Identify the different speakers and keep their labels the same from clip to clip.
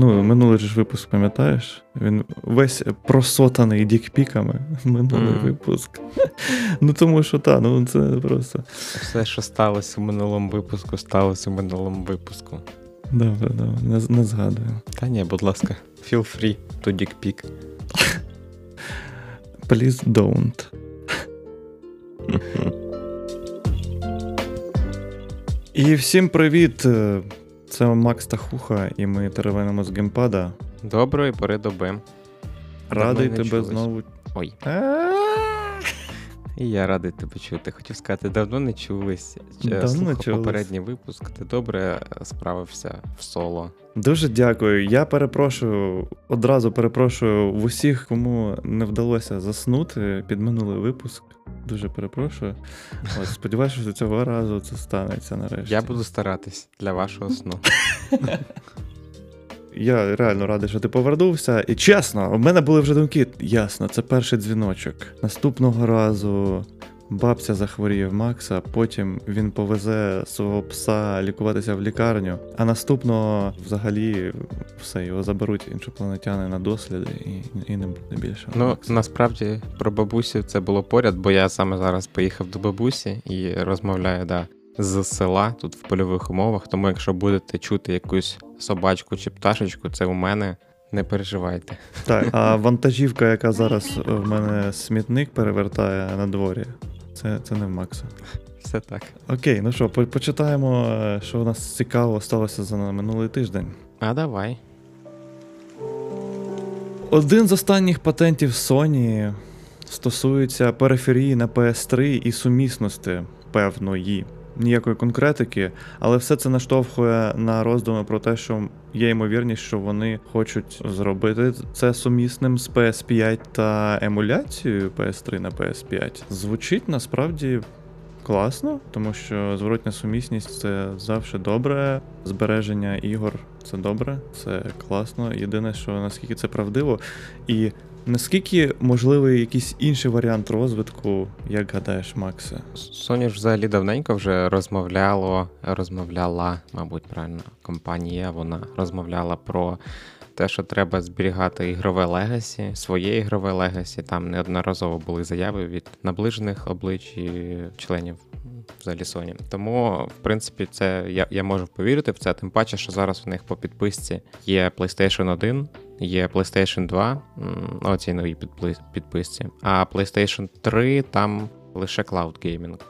Speaker 1: Ну, минулий ж випуск, пам'ятаєш? Він весь просотаний дікпіками. Минулий
Speaker 2: Мгм.
Speaker 1: випуск. Ну тому що та, ну це просто.
Speaker 2: Все, що сталося у минулому випуску, сталося у минулому випуску.
Speaker 1: Добре, добре, не, не згадую.
Speaker 2: Та ні, будь ласка, feel free to dick pic.
Speaker 1: Please don't. І всім привіт! Це Макс Тахуха, і ми теревенимо з геймпада.
Speaker 2: Доброї пори доби.
Speaker 1: Радий тебе
Speaker 2: чулись.
Speaker 1: знову.
Speaker 2: Ой, і я радий тебе чути. Хотів сказати, давно не чулись.
Speaker 1: Давно не чулись.
Speaker 2: попередній випуск. Ти добре справився в соло.
Speaker 1: Дуже дякую. Я перепрошую, одразу перепрошую в усіх, кому не вдалося заснути під минулий випуск. Дуже перепрошую. Ось, сподіваюся, що цього разу це станеться нарешті.
Speaker 2: Я буду старатись для вашого сну.
Speaker 1: Я реально радий, що ти повернувся. І чесно, у мене були вже думки. Ясно, це перший дзвіночок. Наступного разу бабця захворіє в Макса, потім він повезе свого пса лікуватися в лікарню, а наступного взагалі все, його заберуть іншопланетяни на досліди і, і не буде більше.
Speaker 2: Ну,
Speaker 1: Макса.
Speaker 2: насправді про бабусю це було поряд, бо я саме зараз поїхав до бабусі і розмовляю да, з села тут в польових умовах. Тому якщо будете чути якусь собачку чи пташечку, це у мене. Не переживайте.
Speaker 1: Так, а вантажівка, яка зараз в мене смітник перевертає на дворі, це, це не в Макса.
Speaker 2: Все так.
Speaker 1: Окей, ну що, по- почитаємо, е, що у нас цікаво сталося за минулий тиждень.
Speaker 2: А давай.
Speaker 1: Один з останніх патентів Sony стосується периферії на PS3 і сумісності певної. Ніякої конкретики, але все це наштовхує на роздуми про те, що є ймовірність, що вони хочуть зробити це сумісним з PS5 та емуляцією PS3 на PS5. Звучить насправді класно, тому що зворотня сумісність це завжди добре. Збереження ігор це добре, це класно. Єдине, що наскільки це правдиво, і наскільки можливий якийсь інший варіант розвитку, як гадаєш, Максе?
Speaker 2: Sony ж взагалі давненько вже розмовляло, розмовляла, мабуть, правильно, компанія, вона розмовляла про те, що треба зберігати ігрове legacy, своє ігрове legacy. Там неодноразово були заяви від наближених облич і членів взагалі Sony. Тому, в принципі, це я, я можу повірити в це, тим паче, що зараз у них по підписці є PlayStation 1, є PlayStation 2, м, оцій новій підписці, а PlayStation 3 там лише Cloud Gaming.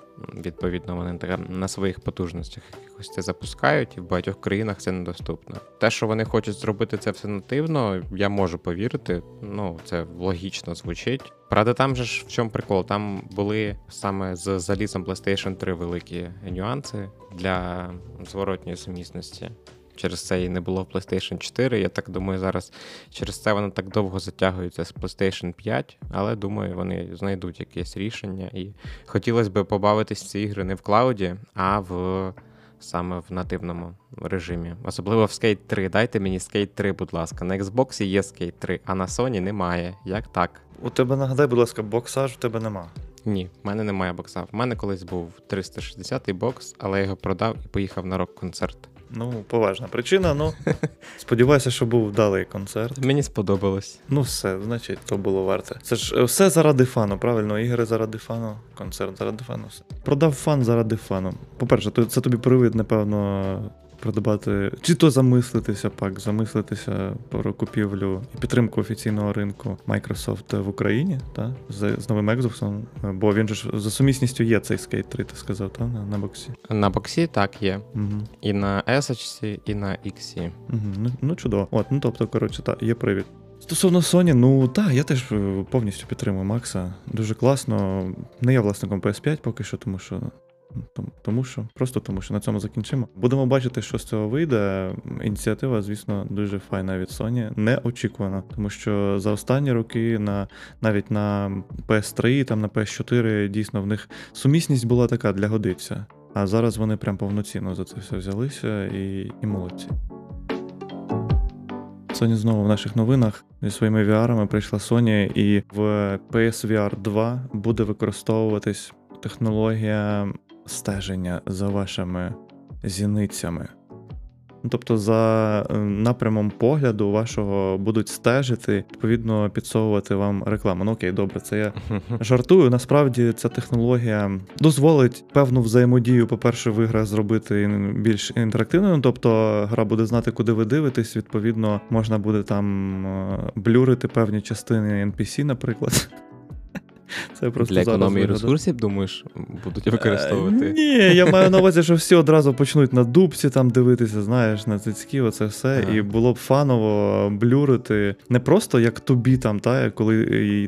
Speaker 2: Відповідно, вони на своїх потужностях якихось це запускають, і в багатьох країнах це недоступно. Те, що вони хочуть зробити це все нативно, я можу повірити. Ну, це логічно звучить. Правда, там же ж в чому прикол? Там були саме з залізом PlayStation 3 великі нюанси для зворотньої сумісності. Через це і не було в PlayStation 4. Я так думаю, зараз через це воно так довго затягується з PlayStation 5, але думаю, вони знайдуть якесь рішення. І хотілося б побавитись ці ігри не в клауді, а в саме в нативному режимі. Особливо в Skate 3. Дайте мені Skate 3, будь ласка. На Xbox є Skate 3, а на Sony немає. Як так?
Speaker 1: У тебе нагадай, будь ласка, боксаж в тебе нема.
Speaker 2: Ні, в мене немає бокса. В мене колись був 360-й бокс, але я його продав і поїхав на рок-концерт.
Speaker 1: Ну, поважна причина, ну сподіваюся, що був вдалий концерт.
Speaker 2: Мені сподобалось.
Speaker 1: Ну, все, значить, то було варте. Це ж е, все заради фану, правильно? Ігри заради фану, концерт заради фану. Все. Продав фан заради фану. По-перше, це тобі привид, напевно, продавати. Чи то замислитися пак, замислитися про купівлю і підтримку офіційного ринку Microsoft в Україні, та? З, з новим Xbox, бо він же ж за сумісністю є цей Skate 3, ти сказав, та? На, на боксі.
Speaker 2: На боксі так є.
Speaker 1: Угу.
Speaker 2: І на S, і на X.
Speaker 1: Угу, ну, ну чудово. От, ну тобто, коротше, так, є привід. Стосовно Sony, ну так, я теж е, повністю підтримую Макса. Дуже класно. Не я власником PS5 поки що, тому що. Тому- що, просто тому що на цьому закінчимо. Будемо бачити, що з цього вийде. Ініціатива, звісно, дуже файна від Sony, неочікувана, тому що за останні роки на навіть на PS3, там на PS4 дійсно в них сумісність була така для годиться. А зараз вони прям повноцінно за це все взялися і, і молодці. Sony знову в наших новинах зі своїми VR прийшла Sony, і в PSVR 2 буде використовуватись технологія стеження за вашими зіницями. Тобто, за е, напрямом погляду вашого будуть стежити, відповідно, підсовувати вам рекламу. Ну окей, добре, це я жартую. Насправді ця технологія дозволить певну взаємодію, по-перше, в іграх зробити більш інтерактивною. Тобто гра буде знати, куди ви дивитесь. Відповідно, можна буде там е, блюрити певні частини NPC, наприклад. Це просто
Speaker 2: Для
Speaker 1: зараз
Speaker 2: економії
Speaker 1: виглядає.
Speaker 2: ресурсів, думаєш, будуть
Speaker 1: Е,
Speaker 2: використовувати.
Speaker 1: Ні, я маю на увазі, що всі одразу почнуть на дубці там дивитися, знаєш, на цицьки, оце все.
Speaker 2: А.
Speaker 1: І було б фаново блюрити не просто як тобі там, та, коли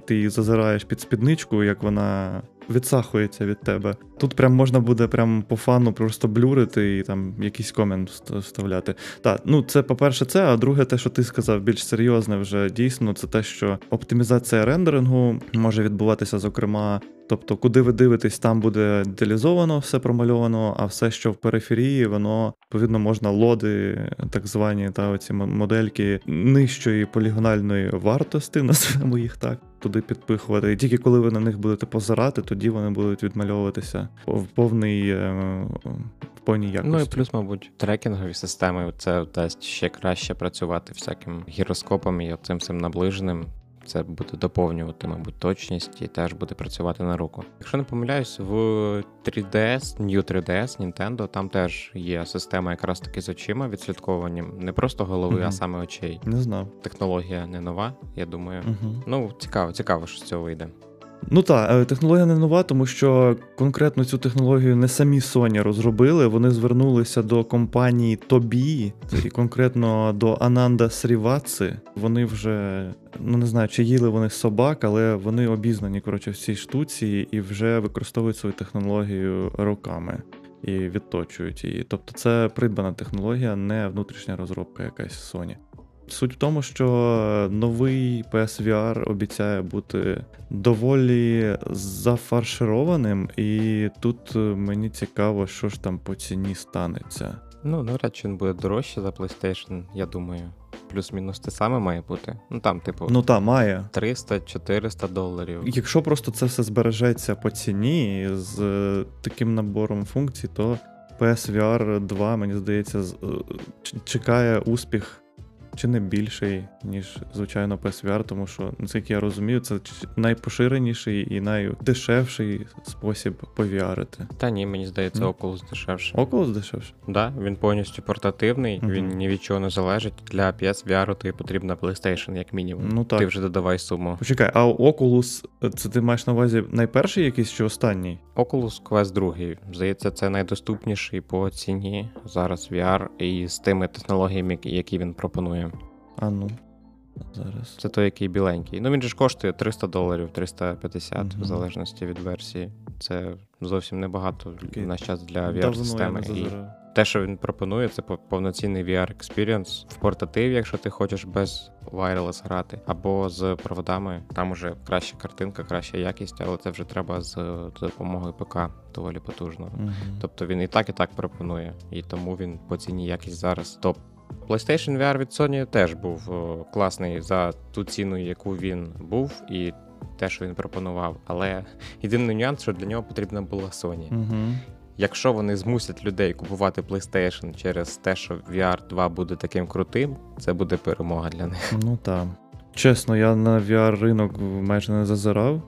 Speaker 1: ти її зазираєш під спідничку, як вона відсахується від тебе. Тут прям можна буде прям по фану просто блюрити і там якийсь комент вст- вставляти. Так, ну це по-перше, це, а друге, те, що ти сказав, більш серйозне вже дійсно, це те, що оптимізація рендерингу може відбуватися, зокрема. Тобто, куди ви дивитесь, там буде деталізовано, все промальовано, а все, що в периферії, воно відповідно можна лоди, так звані та оці модельки нижчої полігональної вартості, назвемо їх так, туди підпихувати. І тільки коли ви на них будете позирати, тоді вони будуть відмальовуватися в повний е, в повній якості.
Speaker 2: Ну і плюс, мабуть, трекінгові системи це дасть ще краще працювати всяким гіроскопом і цим всім наближеним. Це буде доповнювати, мабуть, точність і теж буде працювати на руку. Якщо не помиляюсь, в 3DS, New 3DS Nintendo, там теж є система якраз таки з очима відслідкованням, не просто голови,
Speaker 1: угу.
Speaker 2: а саме очей.
Speaker 1: Не знаю.
Speaker 2: Технологія не нова, я думаю.
Speaker 1: Угу.
Speaker 2: Ну, цікаво, цікаво, що з цього вийде.
Speaker 1: Ну так, е, технологія не нова, тому що конкретно цю технологію не самі Sony розробили. Вони звернулися до компанії Тобі і конкретно до Ананда Сріваци. Вони вже ну не знаю, чи їли вони собак, але вони обізнані коротше в цій штуці і вже використовують свою технологію роками. І відточують її. Тобто це придбана технологія, не внутрішня розробка якась Sony. Суть в тому, що новий PSVR обіцяє бути доволі зафаршированим, і тут е, мені цікаво, що ж там по ціні станеться.
Speaker 2: Ну, навряд чи він буде дорожче за PlayStation, я думаю. Плюс-мінус те саме має бути. Ну там, типу,
Speaker 1: Ну та має.
Speaker 2: 300-400 доларів.
Speaker 1: Якщо просто це все збережеться по ціні з е, таким набором функцій, то PSVR 2, мені здається, е, чекає успіх чи не більший, ніж звичайно PSVR, тому що, наскільки я розумію, це найпоширеніший і найдешевший спосіб повіарити.
Speaker 2: Та ні, мені здається,
Speaker 1: Ну.
Speaker 2: Oculus дешевше.
Speaker 1: Oculus дешевше?
Speaker 2: Да, він повністю портативний,
Speaker 1: Мгм.
Speaker 2: він ні від чого не залежить. Для PSVR тобі потрібна PlayStation, як мінімум.
Speaker 1: Ну так.
Speaker 2: Ти вже додавай суму.
Speaker 1: Почекай, а Oculus, це ти маєш на увазі найперший якийсь чи останній?
Speaker 2: Oculus Quest 2. Здається, це найдоступніший по ціні зараз VR і з тими технологіями, які він пропонує.
Speaker 1: А ну. Зараз.
Speaker 2: Це той, який біленький. Ну він же ж коштує 300 доларів, 350,
Speaker 1: Мгм.
Speaker 2: в залежності від версії. Це зовсім небагато в наш час для VR-системи. І те, що він пропонує, це повноцінний VR experience в портативі, якщо ти хочеш без wireless грати, або з проводами. Там уже краща картинка, краща якість, але це вже треба з допомогою ПК доволі потужно.
Speaker 1: Мгм.
Speaker 2: Тобто він і так, і так пропонує, і тому він по ціні якість зараз топ. PlayStation VR від Sony теж був класний за ту ціну, яку він був, і те, що він пропонував. Але єдиний нюанс, що для нього потрібна була Sony.
Speaker 1: Мгм.
Speaker 2: Якщо вони змусять людей купувати PlayStation через те, що VR 2 буде таким крутим, це буде перемога для них.
Speaker 1: Ну так. Чесно, я на VR ринок майже не зазирав.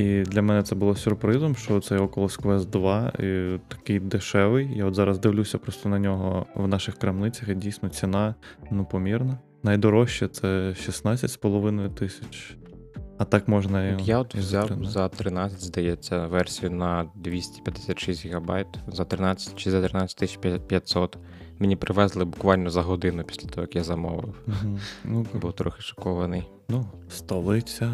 Speaker 1: І для мене це було сюрпризом, що цей Oculus Quest 2 і такий дешевий. Я от зараз дивлюся просто на нього в наших крамницях, і дійсно ціна ну, помірна. Найдорожче це 16,5 тисяч. А так можна і.
Speaker 2: Я от
Speaker 1: і за
Speaker 2: взяв
Speaker 1: 13.
Speaker 2: за 13, здається, версію на 256 ГБ за 13 чи за 13 500. Мені привезли буквально за годину після того, як я замовив.
Speaker 1: Мгм. Ну,
Speaker 2: Був трохи шокований.
Speaker 1: ну, столиця.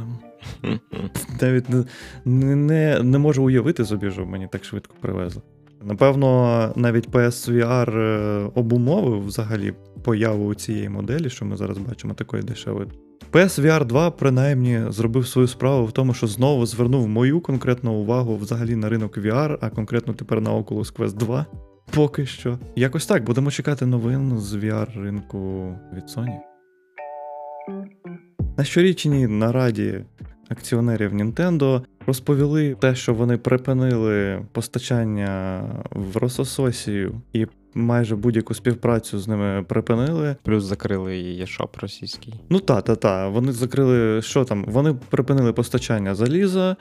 Speaker 1: Навіть не, не, не, можу уявити собі, що мені так швидко привезли. Напевно, навіть PSVR е, обумовив взагалі появу цієї моделі, що ми зараз бачимо, такої дешевої. PSVR 2 принаймні зробив свою справу в тому, що знову звернув мою конкретну увагу взагалі на ринок VR, а конкретно тепер на Oculus Quest 2. Поки що. Якось так, будемо чекати новин з VR ринку від Sony. На щорічній нараді акціонерів Nintendo розповіли те, що вони припинили постачання в Росососію і майже будь-яку співпрацю з ними припинили.
Speaker 2: Плюс закрили і шоп російський.
Speaker 1: Ну та, та, та. Вони закрили що там? Вони припинили постачання заліза,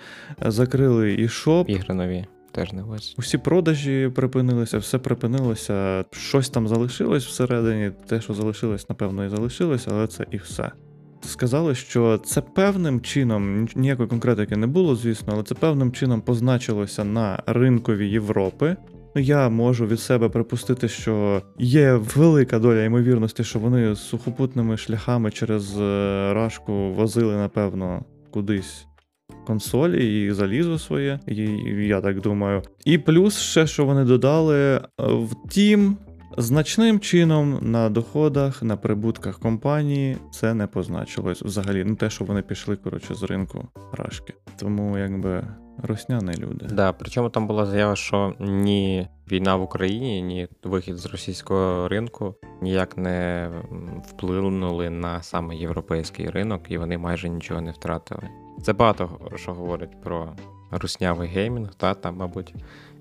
Speaker 1: закрили і шоп.
Speaker 2: Ігри нові теж не ось.
Speaker 1: Усі продажі припинилися, все припинилося. Щось там залишилось всередині. Те, що залишилось, напевно, і залишилось, але це і все. Сказали, що це певним чином, ніякої конкретики не було, звісно, але це певним чином позначилося на ринкові Європи. Ну, я можу від себе припустити, що є велика доля ймовірності, що вони сухопутними шляхами через е, рашку возили, напевно, кудись консолі і залізо своє, і я так думаю. І плюс ще, що вони додали, е, втім. Значним чином на доходах, на прибутках компанії це не позначилось взагалі. Ну те, що вони пішли, коротше, з ринку рашки. Тому якби росняні люди.
Speaker 2: Да, причому там була заява, що ні війна в Україні, ні вихід з російського ринку ніяк не вплинули на саме європейський ринок, і вони майже нічого не втратили. Це багато що говорить про руснявий геймінг, та там, мабуть,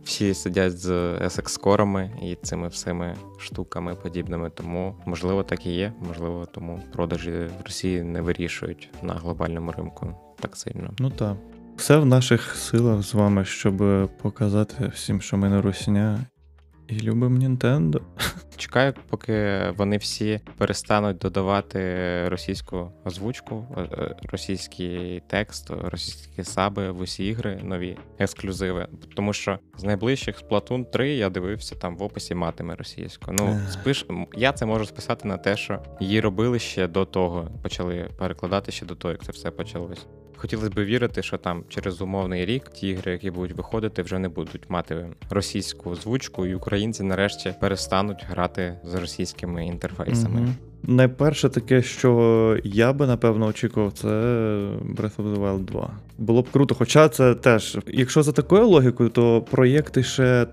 Speaker 2: всі сидять з sx корами і цими всіми штуками подібними. Тому можливо так і є. Можливо, тому продажі в Росії не вирішують на глобальному ринку так сильно.
Speaker 1: Ну так. Все в наших силах з вами, щоб показати всім, що ми не русня, і любимо Нінтендо.
Speaker 2: Чекаю, поки вони всі перестануть додавати російську озвучку, е, е, російський текст, російські саби в усі ігри, нові ексклюзиви. Тому що з найближчих Splatoon 3 я дивився там в описі матиме російську. Ну спиш, я це можу списати на те, що її робили ще до того, почали перекладати ще до того, як це все почалось. Хотілося б вірити, що там через умовний рік ті ігри, які будуть виходити, вже не будуть мати російську озвучку, і українці нарешті перестануть грати з російськими інтерфейсами. Угу.
Speaker 1: Найперше таке, що я би напевно очікував, це Breath of the Wild 2. Було б круто, хоча це теж, якщо за такою логікою, то проєкти ще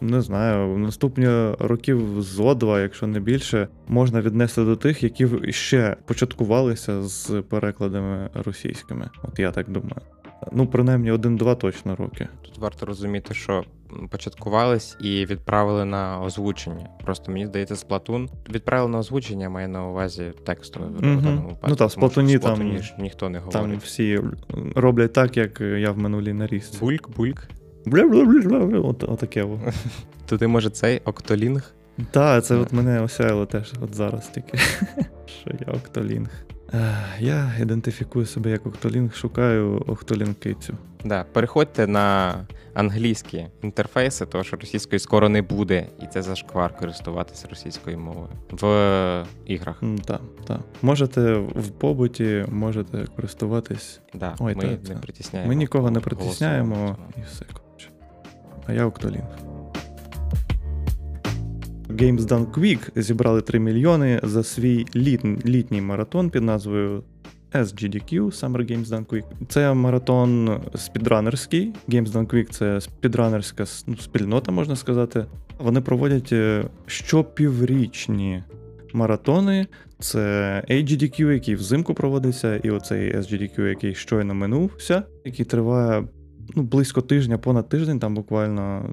Speaker 1: не знаю, наступні років зо два, якщо не більше, можна віднести до тих, які ще початкувалися з перекладами російськими. От я так думаю. Ну, принаймні, один-два точно роки.
Speaker 2: Тут варто розуміти, що початкувались і відправили на озвучення. Просто мені здається, Сплатун відправили на озвучення, має на увазі текстове в
Speaker 1: даному випадку. Ну так, в Сплатуні там
Speaker 2: ніхто не говорить.
Speaker 1: Там всі роблять так, як я в минулій нарізці.
Speaker 2: Бульк, бульк.
Speaker 1: От, Отаке.
Speaker 2: То ти може цей Октолінг?
Speaker 1: Так, це от мене осяяло теж от зараз тільки. Що я Октолінг. Я ідентифікую себе як Октолінг, шукаю Октолінкицю.
Speaker 2: Да, переходьте на англійські інтерфейси, тому що російської скоро не буде, і це зашквар користуватися російською мовою в іграх.
Speaker 1: Так, так. Можете в побуті, можете користуватись.
Speaker 2: Да, Ой, Ми та, не притісняємо.
Speaker 1: Ми нікого не притісняємо і все а я Октолінг. Games Done Quick зібрали 3 мільйони за свій літ, літній маратон під назвою SGDQ Summer Games Done Quick. Це маратон спідранерський. Games Done Quick це спідранерська ну, спільнота, можна сказати. Вони проводять е, щопіврічні маратони. Це AGDQ, який взимку проводиться, і оцей SGDQ, який щойно минувся, який триває ну, близько тижня, понад тиждень, там буквально,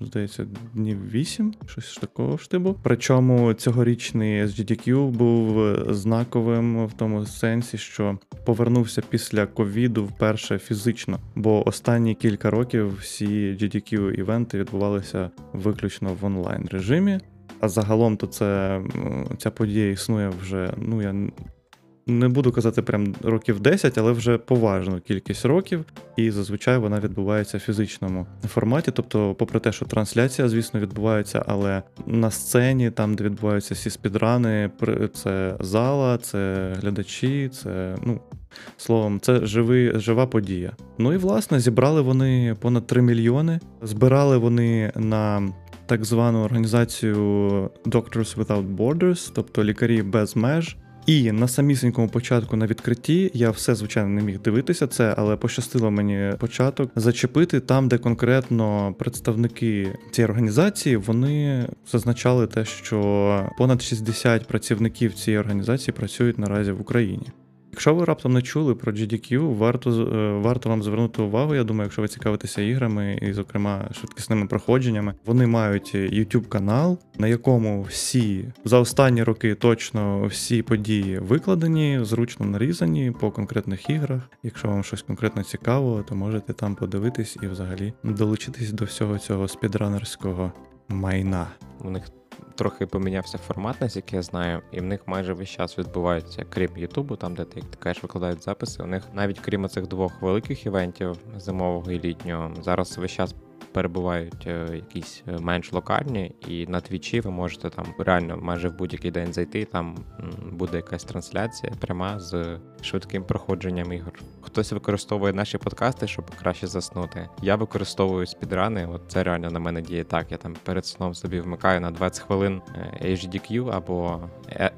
Speaker 1: здається, днів 8, щось такого штибу. Причому цьогорічний SGDQ був знаковим в тому сенсі, що повернувся після ковіду вперше фізично, бо останні кілька років всі GDQ івенти відбувалися виключно в онлайн режимі. А загалом то це ця подія існує вже, ну я не буду казати прям років 10, але вже поважну кількість років, і зазвичай вона відбувається в фізичному форматі. Тобто, попри те, що трансляція, звісно, відбувається, але на сцені, там, де відбуваються всі спідрани, це зала, це глядачі, це ну. Словом, це живий, жива подія. Ну і власне зібрали вони понад 3 мільйони. Збирали вони на так звану організацію Doctors Without Borders, тобто лікарі без меж. І на самісінькому початку на відкритті я все звичайно не міг дивитися це, але пощастило мені початок зачепити там, де конкретно представники цієї організації вони зазначали те, що понад 60 працівників цієї організації працюють наразі в Україні. Якщо ви раптом не чули про GDQ, варто е, варто вам звернути увагу. Я думаю, якщо ви цікавитеся іграми і, зокрема, швидкісними проходженнями, вони мають youtube канал, на якому всі за останні роки точно всі події викладені, зручно нарізані по конкретних іграх. Якщо вам щось конкретно цікаво, то можете там подивитись і взагалі долучитись до всього цього спідранерського майна.
Speaker 2: У них трохи помінявся формат, наскільки я знаю, і в них майже весь час відбувається, крім Ютубу, там де ти як ти кажеш, викладають записи. У них навіть крім цих двох великих івентів зимового і літнього, зараз весь час перебувають е, якісь е, менш локальні, і на твічі ви можете там реально майже в будь-який день зайти. Там буде якась трансляція пряма з швидким проходженням ігор. Хтось використовує наші подкасти, щоб краще заснути. Я використовую спідрани. От це реально на мене діє так. Я там перед сном собі вмикаю на 20 хвилин е, HDQ або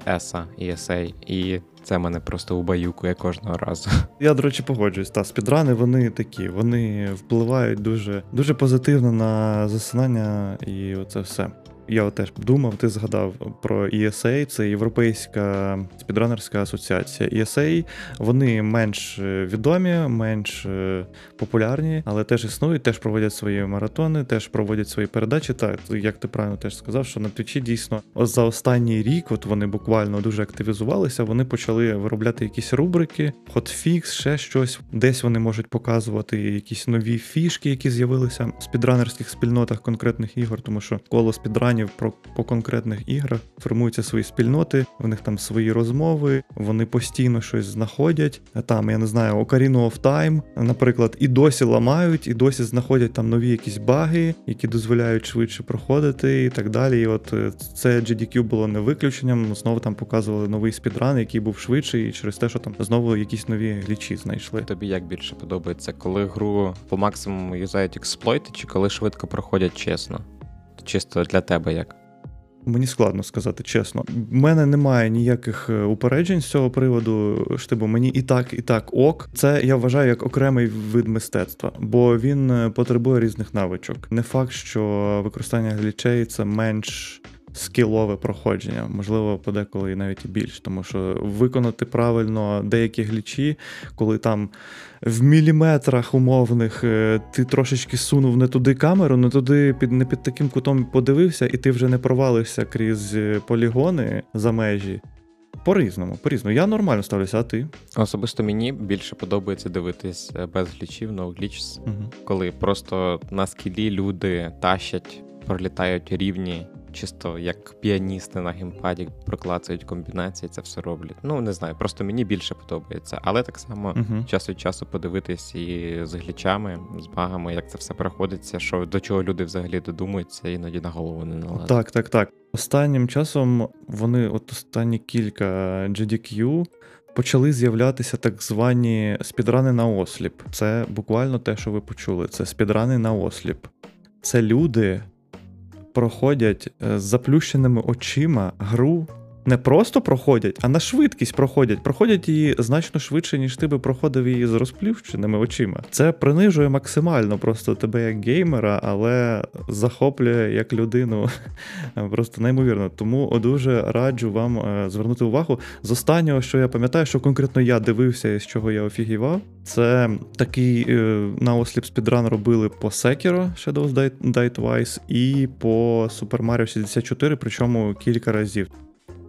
Speaker 2: ESA, ESA, і це мене просто убаюкує кожного разу.
Speaker 1: Я, до речі, погоджуюсь. Та спідрани вони такі, вони впливають дуже дуже позитивно на засинання і оце все. Я теж думав, ти згадав про ESA, це Європейська спідранерська асоціація. ESA, вони менш е, відомі, менш е, популярні, але теж існують, теж проводять свої маратони, теж проводять свої передачі. Так, як ти правильно теж сказав, що на твічі дійсно за останній рік, от вони буквально дуже активізувалися. Вони почали виробляти якісь рубрики, хотфікс, ще щось. Десь вони можуть показувати якісь нові фішки, які з'явилися в спідранерських спільнотах конкретних ігор, тому що коло спідранів планів про по конкретних іграх формуються свої спільноти, в них там свої розмови, вони постійно щось знаходять. Там я не знаю, Ocarina of Time, наприклад, і досі ламають, і досі знаходять там нові якісь баги, які дозволяють швидше проходити, і так далі. І от е, це GDQ було не виключенням. Знову там показували новий спідран, який був швидший, і через те, що там знову якісь нові глічі знайшли.
Speaker 2: Тобі як більше подобається, коли гру по максимуму юзають експлойти, чи коли швидко проходять чесно? Чисто для тебе як?
Speaker 1: Мені складно сказати чесно. У мене немає ніяких е, упереджень з цього приводу. Штибу мені і так, і так ок. Це я вважаю як окремий вид мистецтва, бо він е, потребує різних навичок. Не факт, що використання глічей це менш скілове проходження, можливо, подеколи і навіть і більш, тому що виконати правильно деякі глічі, коли там в міліметрах умовних е, ти трошечки сунув не туди камеру, не туди під не під таким кутом подивився, і ти вже не провалився крізь е, полігони за межі. По-різному, по-різному. Я нормально ставлюся, а ти?
Speaker 2: Особисто мені більше подобається дивитись е, без глічів, no glitches, угу. коли просто на скілі люди тащать, пролітають рівні чисто як піаністи на геймпаді проклацають комбінації, це все роблять. Ну не знаю, просто мені більше подобається. Але так само uh-huh. час від часу подивитись і з глічами, з багами, як це все проходиться, що до чого люди взагалі додумуються, іноді на голову не налазить.
Speaker 1: Так, так, так. Останнім часом вони, от останні кілька GDQ. Почали з'являтися так звані спідрани на осліп. Це буквально те, що ви почули. Це спідрани на осліп. Це люди, проходять е, з заплющеними очима гру. Не просто проходять, а на швидкість проходять. Проходять її значно швидше, ніж ти би проходив її з розплющеними очима. Це принижує максимально просто тебе як геймера, але захоплює як людину просто неймовірно. Тому дуже раджу вам е, звернути увагу. З останнього, що я пам'ятаю, що конкретно я дивився і з чого я офігівав, це такий е, наосліп спідран робили по Sekiro Shadows Die Twice і по Super Mario 64, причому кілька разів.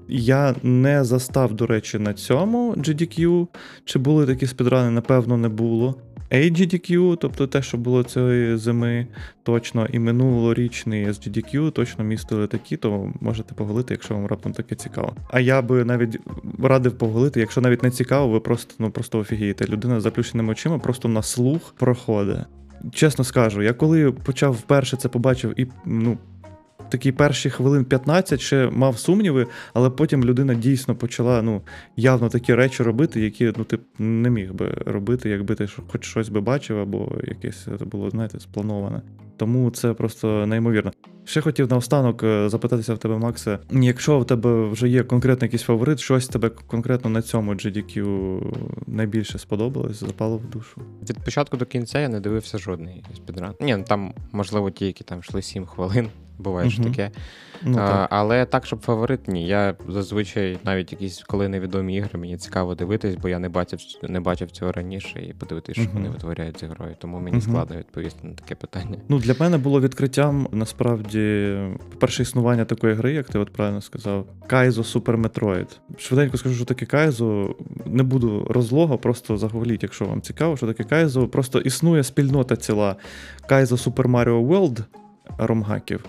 Speaker 1: Я не застав, до речі, на цьому GDQ. Чи були такі спідрани, напевно, не було. AGDQ, тобто те, що було цієї зими, точно, і минулорічний SGDQ точно містили такі, то можете поголити, якщо вам раптом таке цікаво. А я би навіть радив поголити, якщо навіть не цікаво, ви просто ну просто офігієте. Людина з заплющеними очима просто на слух проходить. Чесно скажу, я коли почав вперше це побачив і ну такі перші хвилин 15 ще мав сумніви, але потім людина дійсно почала ну, явно такі речі робити, які ну, ти не міг би робити, якби ти хоч щось би бачив, або якесь це було, знаєте, сплановане. Тому це просто неймовірно. Ще хотів наостанок е, запитатися в тебе, Максе, якщо в тебе вже є конкретний якийсь фаворит, щось тебе конкретно на цьому GDQ найбільше сподобалось, запало в душу?
Speaker 2: Від початку до кінця я не дивився жодний спідран. Ні, ну там, можливо, ті, які там йшли 7 хвилин Буває ж таке.
Speaker 1: Ну,
Speaker 2: а, але так, щоб фаворит, ні. Я зазвичай навіть якісь коли невідомі ігри, мені цікаво дивитись, бо я не бачив не бачив цього раніше і подивитися, що вони витворяють з ігрою. Тому мені
Speaker 1: Мгм.
Speaker 2: складно відповісти на таке питання.
Speaker 1: Ну, для мене було відкриттям насправді перше існування такої гри, як ти от правильно сказав, Кайзо Супер Метроїд. Швиденько скажу, що таке Кайзо. Не буду розлого, просто загугліть, якщо вам цікаво, що таке Кайзо. Просто існує спільнота ціла Кайзо Super Mario World ромгаків.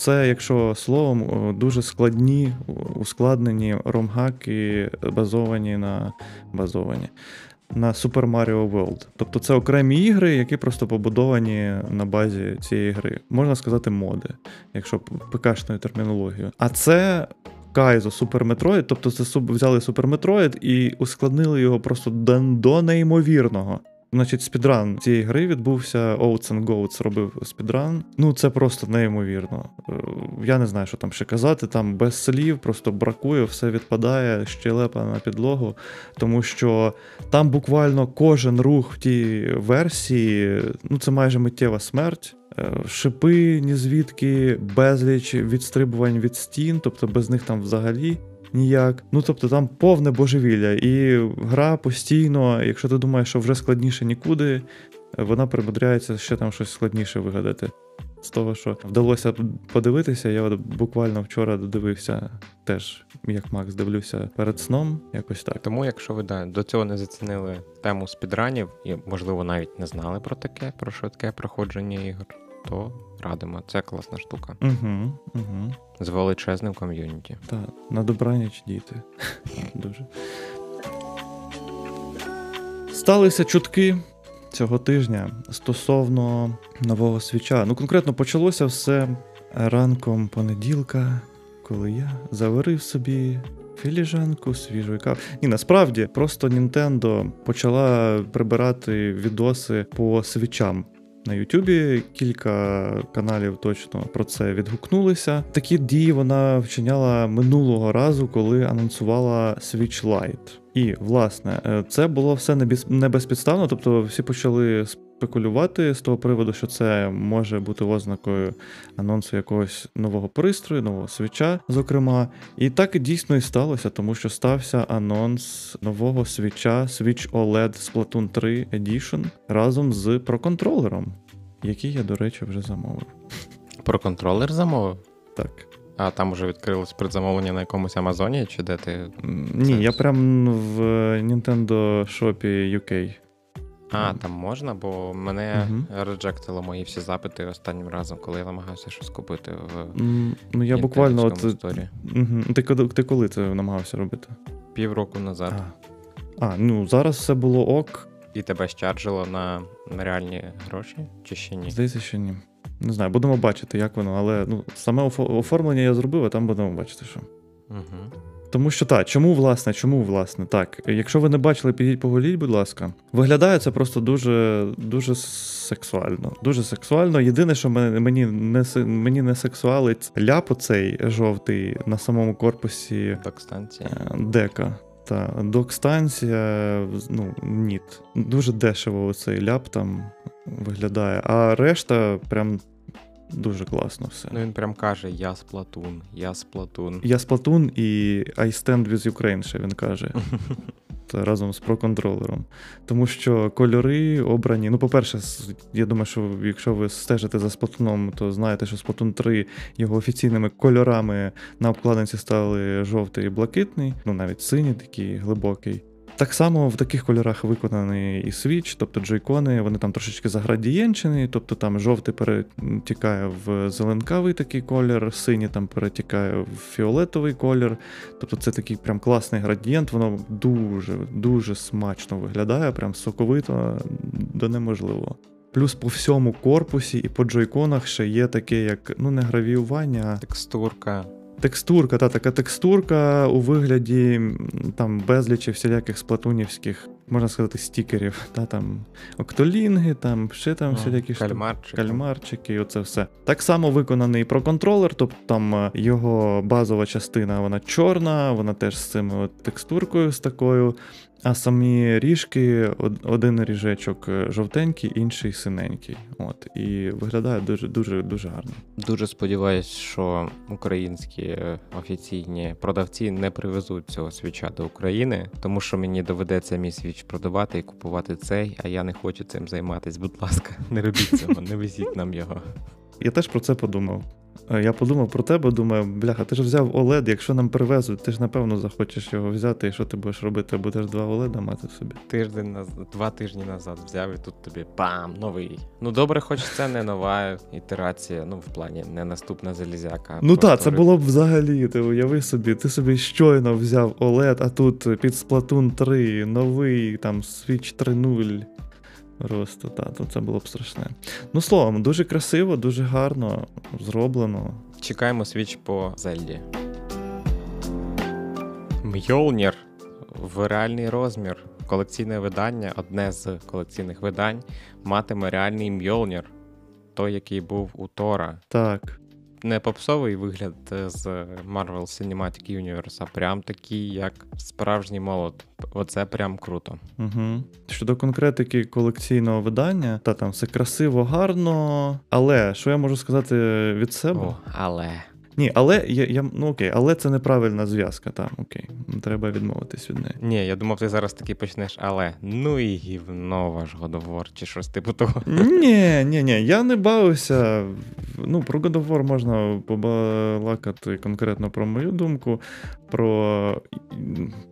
Speaker 1: Це, якщо словом, дуже складні, ускладнені ромгаки, базовані на базовані на Super Mario World. Тобто це окремі ігри, які просто побудовані на базі цієї гри. Можна сказати, моди, якщо ПКшною термінологією. А це. Кайзо Super Metroid, тобто це суб- взяли Super Metroid і ускладнили його просто до неймовірного. Значить, спідран цієї гри відбувся. Oats and Goats робив спідран. Ну, це просто неймовірно. Е, Я не знаю, що там ще казати. Там без слів, просто бракує, все відпадає, щелепа на підлогу. Тому що там буквально кожен рух в тій версії, ну це майже миттєва смерть. Е, Шипи, ні звідки, безліч відстрибувань від стін, тобто без них там взагалі ніяк. Ну тобто там повне божевілля, і гра постійно, якщо ти думаєш, що вже складніше нікуди, вона примудряється ще там щось складніше вигадати. З того, що вдалося подивитися, я буквально вчора додивився теж, як Макс дивлюся перед сном, якось так.
Speaker 2: Тому, якщо ви да, до цього не зацінили тему спідранів і, можливо, навіть не знали про таке, про швидке проходження ігор, то радимо. Це класна штука.
Speaker 1: Угу, угу.
Speaker 2: З величезним ком'юніті.
Speaker 1: Так, на добраніч діти. Дуже. Сталися чутки цього тижня стосовно нового свіча. Ну, конкретно почалося все ранком понеділка, коли я заварив собі філіжанку свіжої кави. Ні, насправді просто Nintendo почала прибирати відоси по свічам. На Ютубі кілька каналів точно про це відгукнулися. Такі дії вона вчиняла минулого разу, коли анонсувала Switch Lite. І власне е, це було все не без- не безпідставно, тобто всі почали спекулювати з того приводу, що це може бути ознакою анонсу якогось нового пристрою, нового свіча, зокрема. І так дійсно і сталося, тому що стався анонс нового свіча Switch OLED Splatoon 3 Edition разом з проконтролером, який я, до речі, вже замовив.
Speaker 2: Про контролер замовив?
Speaker 1: Так.
Speaker 2: А там вже відкрилось предзамовлення на якомусь Амазоні, чи де ти.
Speaker 1: Ні,
Speaker 2: Це
Speaker 1: я прям в Nintendo Shop UK.
Speaker 2: А, там можна, бо мене
Speaker 1: Мгм.
Speaker 2: реджектило мої всі запити останнім разом, коли я намагався щось купити в
Speaker 1: Ну, я буквально от.
Speaker 2: Сторі.
Speaker 1: Мгм. Ти, коли- ти коли це намагався робити?
Speaker 2: Півроку назад.
Speaker 1: А. а, ну зараз все було ок.
Speaker 2: І тебе щаржило на реальні гроші, чи ще ні?
Speaker 1: Здається, що ні. Не знаю, будемо бачити, як воно, але ну, саме оформлення я зробив, а там будемо бачити, що.
Speaker 2: Угу.
Speaker 1: Тому що так, чому власне, чому власне? Так, якщо ви не бачили, підіть погуліть, будь ласка. Виглядає це просто дуже, дуже сексуально. Дуже сексуально. Єдине, що мені не мені не сексуалить ляп оцей жовтий на самому корпусі
Speaker 2: Док-станція.
Speaker 1: е, дека. Та док-станція, ну, ніт. Дуже дешево оцей ляп там виглядає. А решта прям дуже класно все.
Speaker 2: Ну він прям каже: я сплатун, я сплатун.
Speaker 1: Я Splatoon і I stand with Ukraine, ще він каже. Разом з проконтролером. Тому що кольори обрані. Ну, по-перше, я думаю, що якщо ви стежите за Splatoon, то знаєте, що Splatoon 3 його офіційними кольорами на обкладинці стали жовтий і блакитний, ну навіть синій такий глибокий. Так само в таких кольорах виконаний і Switch, тобто джойкони, вони там трошечки заградієнчені, тобто там жовтий перетікає в зеленкавий такий колір, синій там перетікає в фіолетовий колір. Тобто це такий прям класний градієнт, воно дуже, дуже смачно виглядає, прям соковито до неможливого. Плюс по всьому корпусі і по джойконах ще є таке, як ну не гравіювання,
Speaker 2: Текстурка.
Speaker 1: Текстурка, та така текстурка у вигляді там безлічі всіляких сплатунівських можна сказати, стікерів. Та, там Октолінги, там ще там всілякі.
Speaker 2: Кальмарчики.
Speaker 1: Кальмарчики, і оце все. Так само виконаний про контролер, тобто там е, його базова частина вона чорна, вона теж з цими от текстуркою з такою. А самі ріжки, од- один ріжечок е, жовтенький, інший синенький. От. І виглядає дуже дуже дуже гарно.
Speaker 2: Дуже сподіваюсь, що українські е, офіційні продавці не привезуть цього свіча до України, тому що мені доведеться мій свіч продавати і купувати цей, а я не хочу цим займатися. Будь ласка, не робіть цього, не везіть нам його.
Speaker 1: Я теж про це подумав. Е, Я подумав про тебе, думаю, бляха, ти ж взяв OLED, якщо нам привезуть, ти ж напевно захочеш його взяти, і що ти будеш робити? Будеш два OLED мати собі.
Speaker 2: Тиждень наз... два тижні назад взяв і тут тобі пам, новий. Ну добре, хоч це не нова ітерація, ну в плані не наступна залізяка.
Speaker 1: Ну так, це було б взагалі. Ти уяви собі, ти собі щойно взяв OLED, а тут під Splatoon 3, новий там Switch 3.0. Просто, та, то це було б страшне. Ну, словом, дуже красиво, дуже гарно зроблено.
Speaker 2: Чекаємо свіч по Зельді. Мьолнір в реальний розмір. Колекційне видання, одне з колекційних видань, матиме реальний Мьолнір, той, який був у Тора.
Speaker 1: Так.
Speaker 2: Не попсовий вигляд е, з Marvel Cinematic Universe, а прям такий, як справжній молот. Оце прям круто.
Speaker 1: Угу. Щодо конкретики колекційного видання, та там все красиво, гарно. Але що я можу сказати від себе?
Speaker 2: О, але.
Speaker 1: Ні, але я, я ну окей, але це неправильна зв'язка. Там окей, треба відмовитись від неї.
Speaker 2: Ні, я думав, ти зараз таки почнеш, але ну і гівно ваш годовор, чи щось типу того.
Speaker 1: Ні, ні, ні, я не бавився. Ну, про War можна побалакати конкретно про мою думку, про,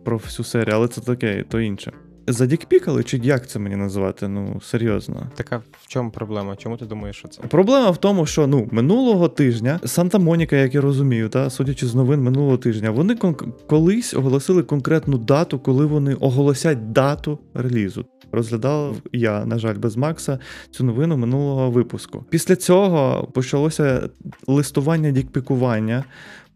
Speaker 1: про всю серію, але це таке, то інше. Задікпікали, чи як це мені називати? Ну, серйозно.
Speaker 2: Така в чому проблема? Чому ти думаєш, що це?
Speaker 1: Проблема в тому, що ну минулого тижня Санта Моніка, як я розумію, та судячи з новин минулого тижня, вони кон- колись оголосили конкретну дату, коли вони оголосять дату релізу. Розглядав я, на жаль, без Макса цю новину минулого випуску. Після цього почалося листування дікпікування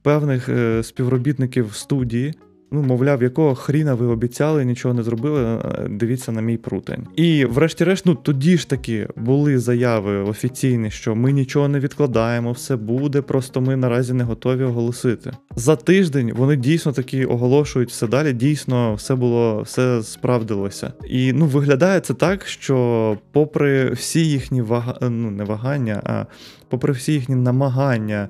Speaker 1: певних е, співробітників студії. Ну, мовляв, якого хріна ви обіцяли, нічого не зробили. е, Дивіться на мій прутень. І, врешті-решт, ну тоді ж таки були заяви офіційні, що ми нічого не відкладаємо, все буде, просто ми наразі не готові оголосити. За тиждень вони дійсно таки оголошують все далі. Дійсно, все було, все справдилося. І ну виглядає це так, що, попри всі їхні вага... ну не вагання, а попри всі їхні намагання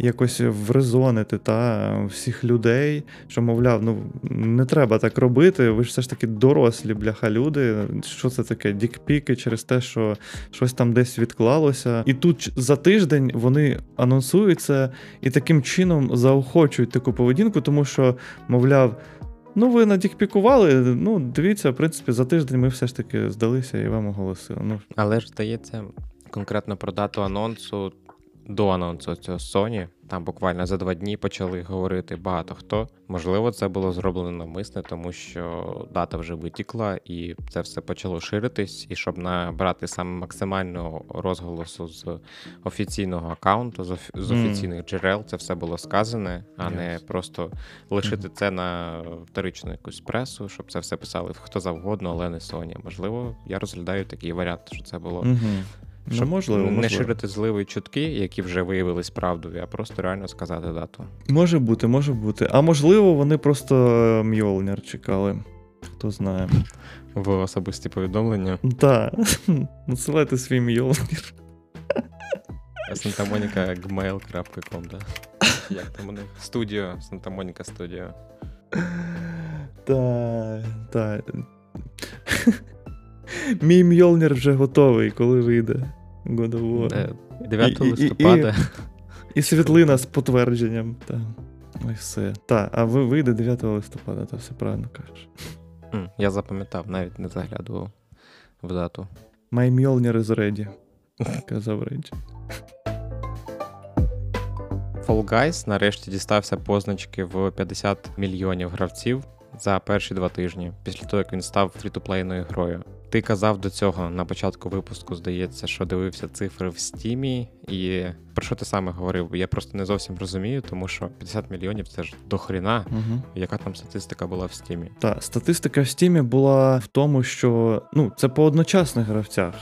Speaker 1: якось врезонити та всіх людей, що мовляв, ну не треба так робити. Ви ж все ж таки дорослі бляха люди. Що це таке? Дікпіки через те, що щось там десь відклалося. І тут за тиждень вони анонсують це і таким чином заохочують таку поведінку, тому що, мовляв. Ну, ви надікпікували. Ну, дивіться, в принципі, за тиждень ми все ж таки здалися і вам оголосили. Ну,
Speaker 2: Але ж здається, конкретно про дату анонсу до анонсу цього Sony, там буквально за два дні почали говорити багато хто. Можливо, це було зроблено навмисне, тому що дата вже витікла, і це все почало ширитись. І щоб набрати саме максимального розголосу з офіційного аккаунту, з, офі- з офіційних джерел, це все було сказане, а не просто лишити це на вторичну якусь пресу, щоб це все писали хто завгодно, але не Sony. Можливо, я розглядаю такий варіант, що це було
Speaker 1: угу. ну можливо,
Speaker 2: не
Speaker 1: можливо.
Speaker 2: ширити зливі чутки, які вже виявились правдою, а просто реально сказати дату.
Speaker 1: Може бути, може бути. А можливо, вони просто е, Мьолнір чекали. Хто знає.
Speaker 2: В особисті повідомлення.
Speaker 1: Так, надсилайте свій Мьолнір.
Speaker 2: santamonica.gmail.com, да? Як там у них? Студіо, Santa Monica Studio.
Speaker 1: Так, так. Мій Мьолнір вже готовий, коли вийде God of War.
Speaker 2: Е, 9
Speaker 1: І- і- і-
Speaker 2: листопада.
Speaker 1: І світлина з потвердженням. Так. Ось все. Так, а ви вийде 9 листопада, то все правильно кажеш.
Speaker 2: Я запам'ятав, навіть не заглядував в дату.
Speaker 1: My Mjolnir is ready. Казав Рейдж.
Speaker 2: Fall Guys нарешті дістався позначки в 50 мільйонів гравців за перші два тижні, після того, як він став фрітоплейною грою. Ти казав до цього на початку випуску, здається, що дивився цифри в стімі, і про що ти саме говорив? Я просто не зовсім розумію, тому що 50 мільйонів це ж дохріна.
Speaker 1: Угу.
Speaker 2: Яка там статистика була в стімі?
Speaker 1: Так, статистика в стімі була в тому, що ну, це по одночасних гравцях.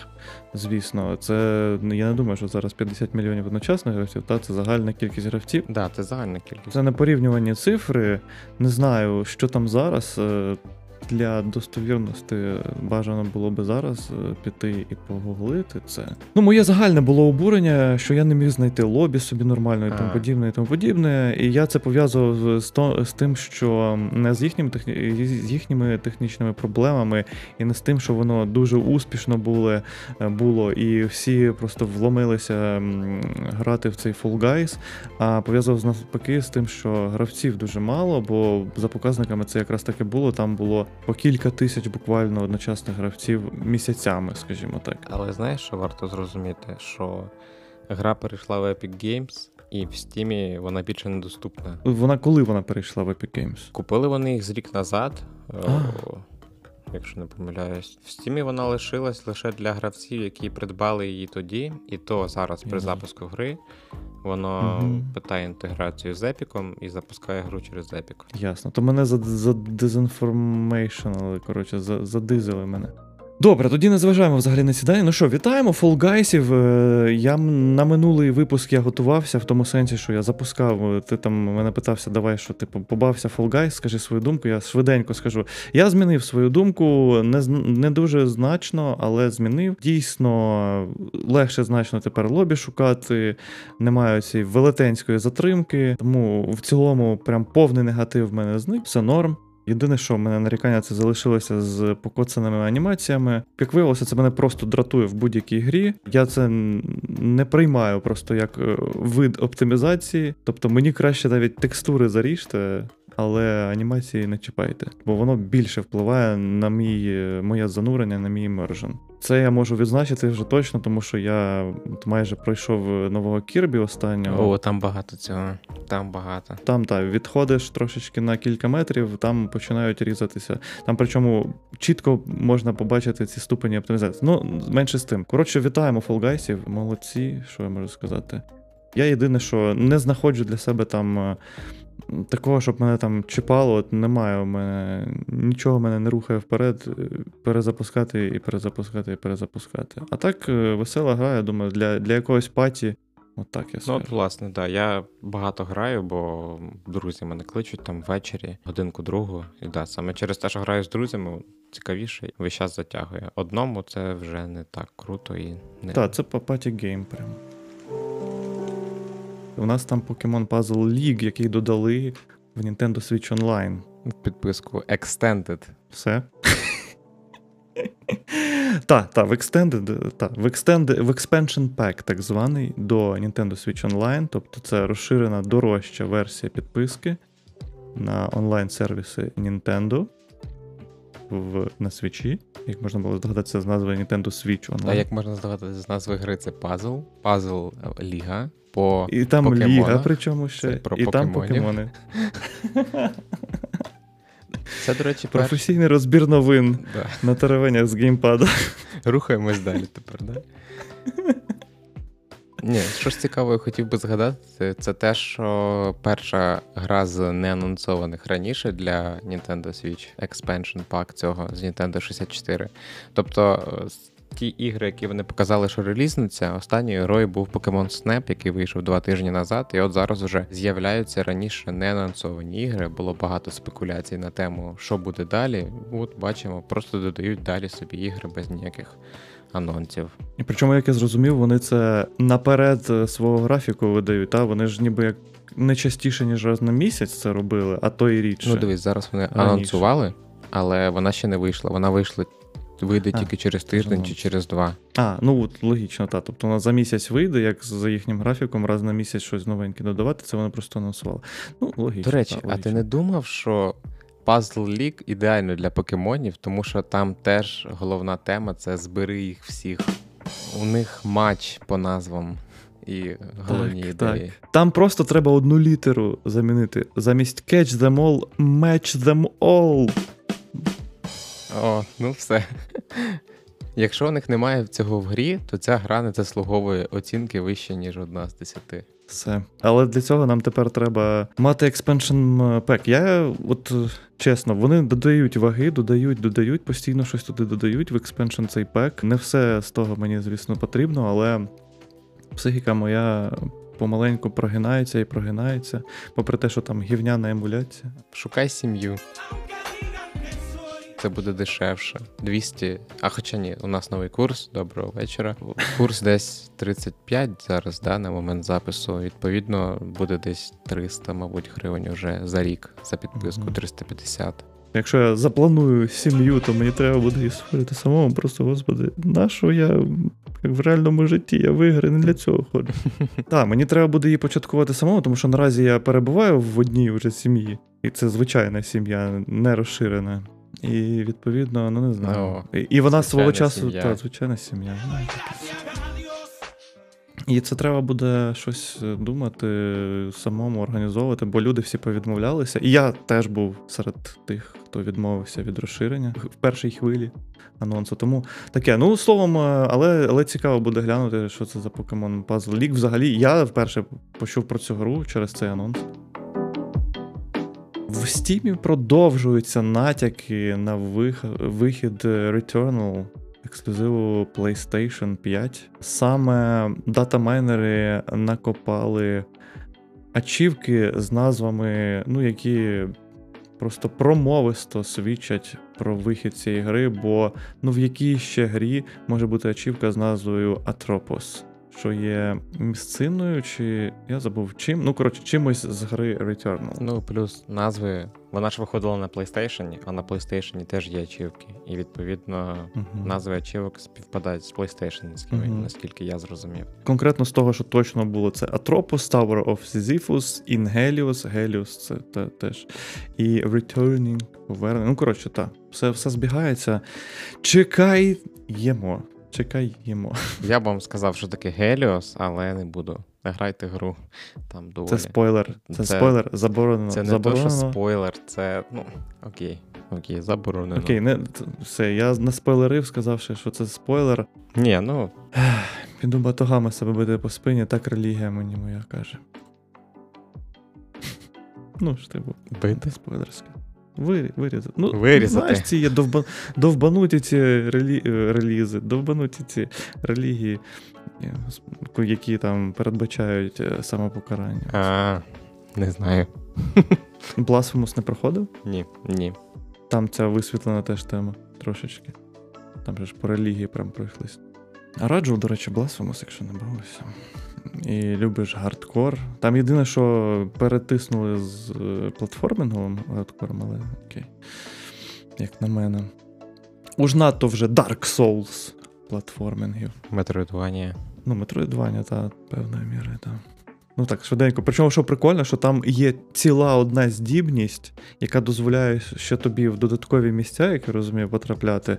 Speaker 1: Звісно, це ну, я не думаю, що зараз 50 мільйонів одночасних гравців, та це загальна кількість гравців.
Speaker 2: Да, це загальна кількість.
Speaker 1: Це непорівнювані цифри. Не знаю, що там зараз. Для достовірності бажано було би зараз е, піти і погуглити це. Ну, моє загальне було обурення, що я не міг знайти лобі собі нормально і тому подібне, і тому подібне. І я це пов'язував з, то- з тим, що не з їхніми, техні... з їхніми технічними проблемами, і не з тим, що воно дуже успішно було, е, було і всі просто вломилися грати в цей Fall Guys, а пов'язував з навпаки з тим, що гравців дуже мало, бо за показниками це якраз таки було. Там було по кілька тисяч буквально одночасних гравців місяцями, скажімо так.
Speaker 2: Але знаєш, що варто зрозуміти, що гра перейшла в Epic Games, і в Steam вона більше недоступна.
Speaker 1: Вона коли вона перейшла в Epic Games?
Speaker 2: Купили вони їх з рік назад. е,
Speaker 1: А.
Speaker 2: Якщо не помиляюсь, в стімі вона лишилась лише для гравців, які придбали її тоді, і то зараз при
Speaker 1: Мгм.
Speaker 2: запуску гри воно
Speaker 1: Мгм.
Speaker 2: питає інтеграцію з Епіком і запускає гру через Epic.
Speaker 1: Ясно. То мене за, за коротше, за, задизили мене. Добре, тоді не зважаємо взагалі на сідання. Ну що, вітаємо Guys'ів. Е, Я на минулий випуск я готувався в тому сенсі, що я запускав. е, Ти там мене питався, давай, що типу, побався Guys, скажи свою думку. Я швиденько скажу. Я змінив свою думку, не, не дуже значно, але змінив. Дійсно, легше значно тепер лобі шукати. Немає цієї велетенської затримки. Тому в цілому прям повний негатив в мене зник. Все норм. Єдине, що в мене нарікання це залишилося з покоцаними анімаціями. Як виявилося, це мене просто дратує в будь-якій грі. Я це не приймаю просто як е, вид оптимізації. Тобто мені краще навіть текстури заріжте, але анімації не чіпайте, бо воно більше впливає на мій, е, моє занурення, на мій імержен. Це я можу відзначити вже точно, тому що я майже пройшов е, нового Кірбі останнього.
Speaker 2: О, там багато цього. Там багато.
Speaker 1: Там так, відходиш трошечки на кілька метрів, там починають різатися. Там причому чітко можна побачити ці ступені оптимізації. Ну, менше з тим. Коротше, вітаємо фолгайсів, молодці, що я можу сказати. Я єдине, що не знаходжу для себе там е, такого, щоб мене там чіпало, от немає у мене нічого мене не рухає вперед, е, перезапускати і перезапускати і перезапускати. А так, е, весела гра, я думаю, для, для якогось паті. От так я
Speaker 2: Ну, от, власне, да. Я багато граю, бо друзі мене кличуть там ввечері, годинку другу. І да, саме через те, що граю з друзями, цікавіше, весь час затягує. Одному це вже не так круто і не
Speaker 1: Так, це по паті гейм прям. У нас там Pokemon Puzzle League, який додали в Nintendo Switch Online.
Speaker 2: підписку Extended.
Speaker 1: Все. Так, так, в Extended, та, в, Extended, в Expansion Pack, так званий, до Nintendo Switch Online. Тобто це розширена дорожча версія підписки на онлайн-сервіси Nintendo в, на Switch. Як можна було здогадатися з назви Nintendo Switch Online.
Speaker 2: А як можна здогадатися з назви гри, це пазл, пазл е, Ліга. По
Speaker 1: І там ліга, причому ще.
Speaker 2: Це про
Speaker 1: і там покемони.
Speaker 2: Це, до речі, перш...
Speaker 1: Професійний розбір новин
Speaker 2: Да.
Speaker 1: на теревенях з геймпада.
Speaker 2: Рухаємось далі тепер, да? Ні, що ж цікаво, я хотів би згадати, це те, що перша гра з неанонсованих раніше для Nintendo Switch Expansion Pack цього з Nintendo 64. Тобто е, ті ігри, які вони показали, що релізнуться, останньою грою був Pokemon Snap, який вийшов два тижні назад, і от зараз вже з'являються раніше неанонсовані ігри. Було багато спекуляцій на тему, що буде далі. От бачимо, просто додають далі собі ігри без ніяких анонсів.
Speaker 1: І причому, як я зрозумів, вони це наперед е, свого графіку видають, та вони ж ніби як не частіше, ніж раз на місяць це робили, а то і рідше.
Speaker 2: Ну, дивись, зараз вони
Speaker 1: Раніше.
Speaker 2: анонсували, але вона ще не вийшла. Вона вийшла, вийде
Speaker 1: А,
Speaker 2: тільки через тиждень чи через два.
Speaker 1: А, ну от логічно, так. Тобто вона за місяць вийде, як за їхнім графіком, раз на місяць щось новеньке додавати, це вони просто анонсували. Ну, логічно.
Speaker 2: До речі,
Speaker 1: та,
Speaker 2: а ти не думав, що Puzzle League ідеально для покемонів, тому що там теж головна тема це збери їх всіх. У них матч по назвам і головні
Speaker 1: Так,
Speaker 2: ідеї.
Speaker 1: Там просто треба одну літеру замінити. Замість catch them all, match them all.
Speaker 2: О, ну все. Якщо у них немає цього в грі, то ця гра не заслуговує оцінки вище, ніж одна з десяти.
Speaker 1: Все. Але для цього нам тепер треба мати expansion pack. Я, от е, чесно, вони додають ваги, додають, додають, постійно щось туди додають в expansion цей пек. Не все з того мені, звісно, потрібно, але психіка моя помаленьку прогинається і прогинається, попри те, що там гівняна емуляція.
Speaker 2: Шукай сім'ю. Це буде дешевше. 200. А хоча ні, у нас новий курс. Доброго вечора. Курс десь 35 зараз, да, на момент запису. Відповідно, буде десь 300, мабуть, гривень вже за рік за підписку, 350.
Speaker 1: Якщо я запланую сім'ю, то мені треба буде її створити самому. Просто, господи, на що я як в реальному житті? Я в ігри не для цього ходжу. Так, мені треба буде її початкувати самому, тому що наразі я перебуваю в одній вже сім'ї, і це звичайна сім'я, не розширена. І відповідно, ну не знаю. І, і вона свого часу, та, звичайна сім'я. ну. І це треба буде щось е, думати, самому організовувати, бо люди всі повідмовлялися. І я теж був серед тих, хто відмовився від розширення в першій хвилі анонсу. Тому таке, ну словом, е, але, але цікаво буде глянути, що це за Pokemon Puzzle League. Взагалі, я вперше почув про цю гру через цей анонс. В Steam продовжуються натяки на вихід Returnal ексклюзиву PlayStation 5. Саме датамайнери накопали ачівки з назвами, ну, які просто промовисто свідчать про вихід цієї гри, бо ну, в якій ще грі може бути ачівка з назвою Atropos, що є місциною, чи я забув чим. Ну, коротше, чимось з гри Returnal.
Speaker 2: Ну, плюс назви. Вона ж виходила на PlayStation, а на PlayStation теж є ачівки. І відповідно
Speaker 1: Мгм.
Speaker 2: назви ачівок співпадають з PlayStation,
Speaker 1: Мгм.
Speaker 2: наскільки я зрозумів.
Speaker 1: Конкретно з того, що точно було, це Atropos, Tower of Sisyphus, Ingelius, Helios це те, теж. І Returning, повернення. Ну, коротше, так. Все, все збігається. Чекаємо. Чекаємо.
Speaker 2: Я б вам сказав, що таке Helios, але не буду. Грайте гру. Там доволі.
Speaker 1: Це спойлер. Це,
Speaker 2: Це-
Speaker 1: спойлер. Заборонено.
Speaker 2: Це не
Speaker 1: заборонено.
Speaker 2: то, що спойлер, це. Ну, окей. Окей, заборонено.
Speaker 1: Окей, не, все, я не спойлерив, сказавши, що це спойлер.
Speaker 2: Ні, ну,
Speaker 1: Піду батогами себе бити по спині, так релігія мені моя каже. Ну ж ти був.
Speaker 2: бити.
Speaker 1: Спойлерське. Ви, вирізати. Ну,
Speaker 2: Вирізати.
Speaker 1: Знаєш, ці є довба, довбануті ці релі, е, релізи, довбануті ці релігії, е, які там передбачають е, самопокарання.
Speaker 2: А, не знаю.
Speaker 1: Blasphemous не проходив?
Speaker 2: Ні, ні.
Speaker 1: Там ця висвітлена теж тема трошечки. Там же ж по релігії прям пройшлись. Раджу, до речі, Blasphemous, якщо не бавився. І любиш гардкор. Там єдине, що перетиснули з е, платформинговим гардкором, але окей. Як на мене. Уж надто вже Dark Souls платформингів.
Speaker 2: Метроїдування.
Speaker 1: Ну, метроїдування, та певною мірою, так. Ну так, швиденько. Причому, що прикольно, що там є ціла одна здібність, яка дозволяє ще тобі в додаткові місця, як я розумію, потрапляти,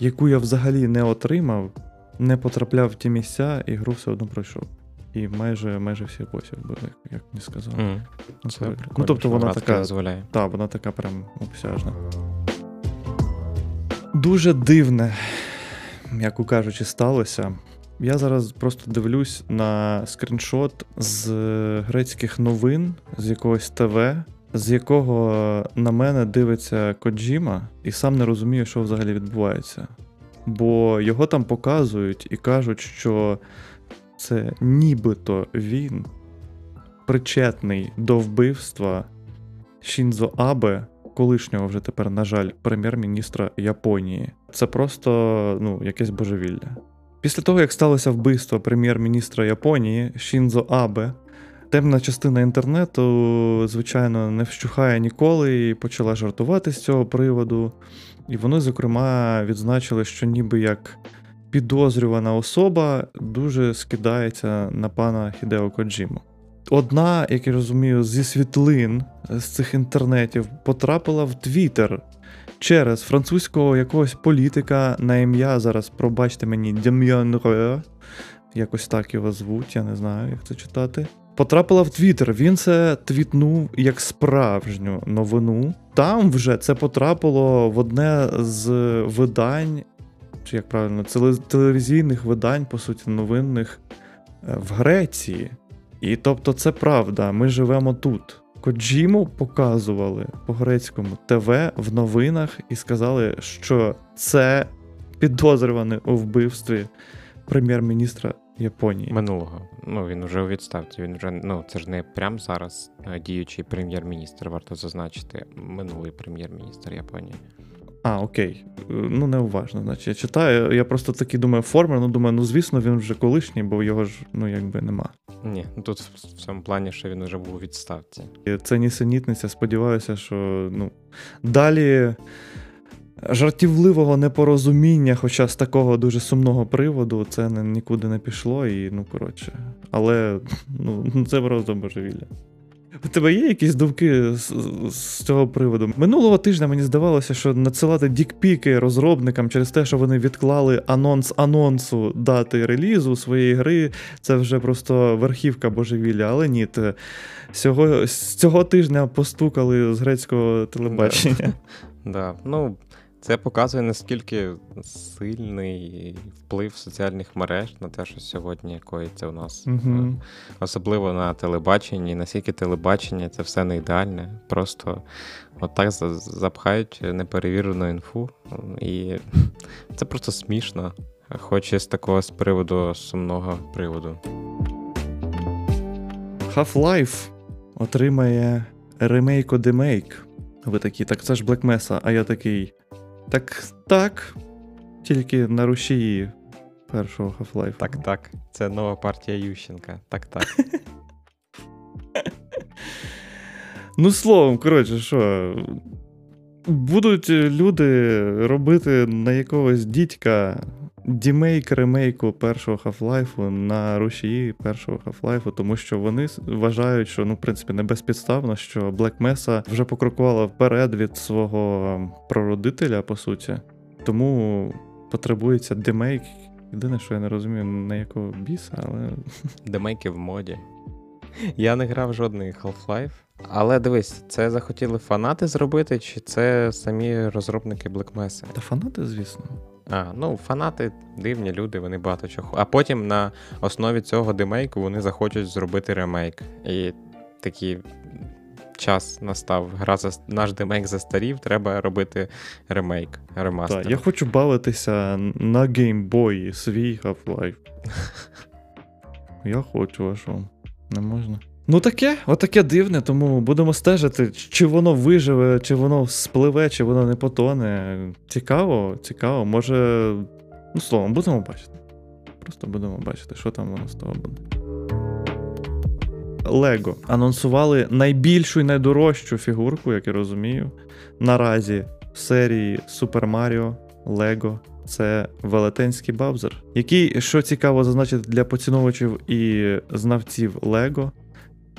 Speaker 1: яку я взагалі не отримав, не потрапляв в ті місця, і гру все одно пройшов. І майже майже всі босів були, як, як мені сказали. Ну,
Speaker 2: Це
Speaker 1: це- ну, тобто вона така,
Speaker 2: дозволяє.
Speaker 1: та, вона така прям обсяжна. Дуже дивне, м'яко кажучи, сталося. Я зараз просто дивлюсь на скріншот з грецьких новин, з якогось ТВ, з якого на мене дивиться Коджіма, і сам не розумію, що взагалі відбувається. Бо його там показують і кажуть, що це нібито він причетний до вбивства Шінзо Абе, колишнього вже тепер, на жаль, прем'єр-міністра Японії. Це просто ну, якесь божевілля. Після того, як сталося вбивство прем'єр-міністра Японії Шінзо Абе, темна частина інтернету, звичайно, не вщухає ніколи і почала жартувати з цього приводу. І вони, зокрема, відзначили, що ніби як підозрювана особа дуже скидається на пана Хідео Коджіму. Одна, як я розумію, зі світлин з цих інтернетів потрапила в Твіттер через французького якогось політика на ім'я зараз, пробачте мені, Дем'ян Ре, якось так його звуть, я не знаю, як це читати. Потрапила в Твіттер. Він це твітнув як справжню новину. Там вже це потрапило в одне з видань чи як правильно, теле- телевізійних видань, по суті, новинних е, в Греції. І тобто, це правда, ми живемо тут. Коджіму показували по грецькому ТВ в новинах і сказали, що це підозрюваний у вбивстві прем'єр-міністра Японії.
Speaker 2: Минулого. Ну він вже у відставці. Він вже ну це ж не прям зараз е, діючий прем'єр-міністр, варто зазначити. Минулий прем'єр-міністр Японії.
Speaker 1: А, окей. Е, Ну, неуважно, значить. Я читаю. Я просто такий думаю, формер, ну думаю, ну звісно, він вже колишній, бо його ж ну якби нема.
Speaker 2: Ні, ну тут в цьому плані, що він вже був у відставці.
Speaker 1: Це нісенітниця. Сподіваюся, що ну, далі жартівливого непорозуміння, хоча з такого дуже сумного приводу, це нікуди не пішло, і ну коротше. Але ну, це просто божевілля. У тебе є якісь думки з, з цього приводу? Минулого тижня мені здавалося, що надсилати дікпіки розробникам через те, що вони відклали анонс анонсу дати релізу своєї гри, це вже просто верхівка божевілля. Але ні, те, цього, з цього тижня постукали з грецького телебачення.
Speaker 2: Да. Ну, це показує наскільки сильний вплив соціальних мереж на те, що сьогодні коїться у нас.
Speaker 1: Мгм.
Speaker 2: Особливо на телебаченні, наскільки телебачення це все не ідеальне. Просто отак за- запхають неперевірену інфу. І це просто смішно. Хоч і з такого з приводу сумного приводу.
Speaker 1: Half-Life отримає ремейко демейк. Ви такі, так це ж Black Mesa, а я такий. Так, так. Тільки на рушії першого Half-Life.
Speaker 2: Так, так. Це нова партія Ющенка. Так, так.
Speaker 1: Ну, словом, коротше, що. Будуть люди робити на якогось дідька дімейк ремейку першого Half-Life на рушії першого Half-Life, тому що вони вважають, що ну, в принципі, не безпідставно, що Black Mesa вже покрокувала вперед від свого прародителя, по суті. Тому потребується демейк. Єдине, що я не розумію, на якого біса, але.
Speaker 2: Демейки в моді. Я не грав жодний Half-Life. Але дивись, це захотіли фанати зробити, чи це самі розробники Black Mesa?
Speaker 1: Та фанати, звісно.
Speaker 2: А, ну, фанати дивні люди, вони багато чого. А потім на основі цього демейку вони захочуть зробити ремейк. І такий час настав. Гра за наш демейк застарів, треба робити ремейк, ремастер.
Speaker 1: Так, я хочу бавитися на геймбої свій Half-Life. Я хочу, а що? Не можна. Ну таке, отаке дивне, тому будемо стежити, чи воно виживе, чи воно спливе, чи воно не потоне. Цікаво, цікаво. Може. Ну, словом, будемо бачити. Просто будемо бачити, що там воно з того буде. Лего анонсували найбільшу і найдорожчу фігурку, як я розумію, наразі в серії Super Mario Lego. Це велетенський Бавзер, який, що цікаво зазначити для поціновувачів і знавців Лего,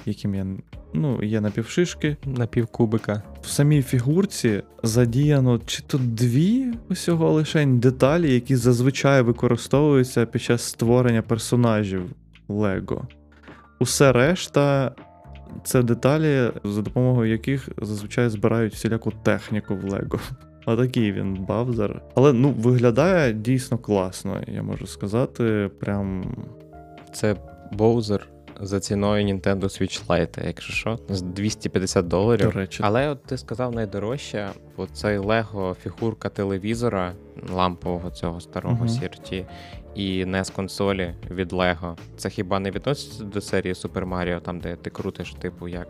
Speaker 1: яким я ну, є напівшишки.
Speaker 2: На півкубика.
Speaker 1: В самій фігурці задіяно чи то дві усього лишень деталі, які зазвичай використовуються під час створення персонажів Лего. Усе решта це деталі, за допомогою яких зазвичай збирають всіляку техніку в Лего. Отакий він Бавзер. Але ну, виглядає дійсно класно, я можу сказати. Прям
Speaker 2: Це Боузер за ціною Nintendo Switch Lite, якщо що, з 250 доларів.
Speaker 1: до речі.
Speaker 2: Але от ти сказав найдорожче, бо цей Лего фігурка телевізора лампового цього старого
Speaker 1: Мгм.
Speaker 2: CRT і з консолі від Лего. Це хіба не відноситься до серії Super Mario, там де ти крутиш, типу, як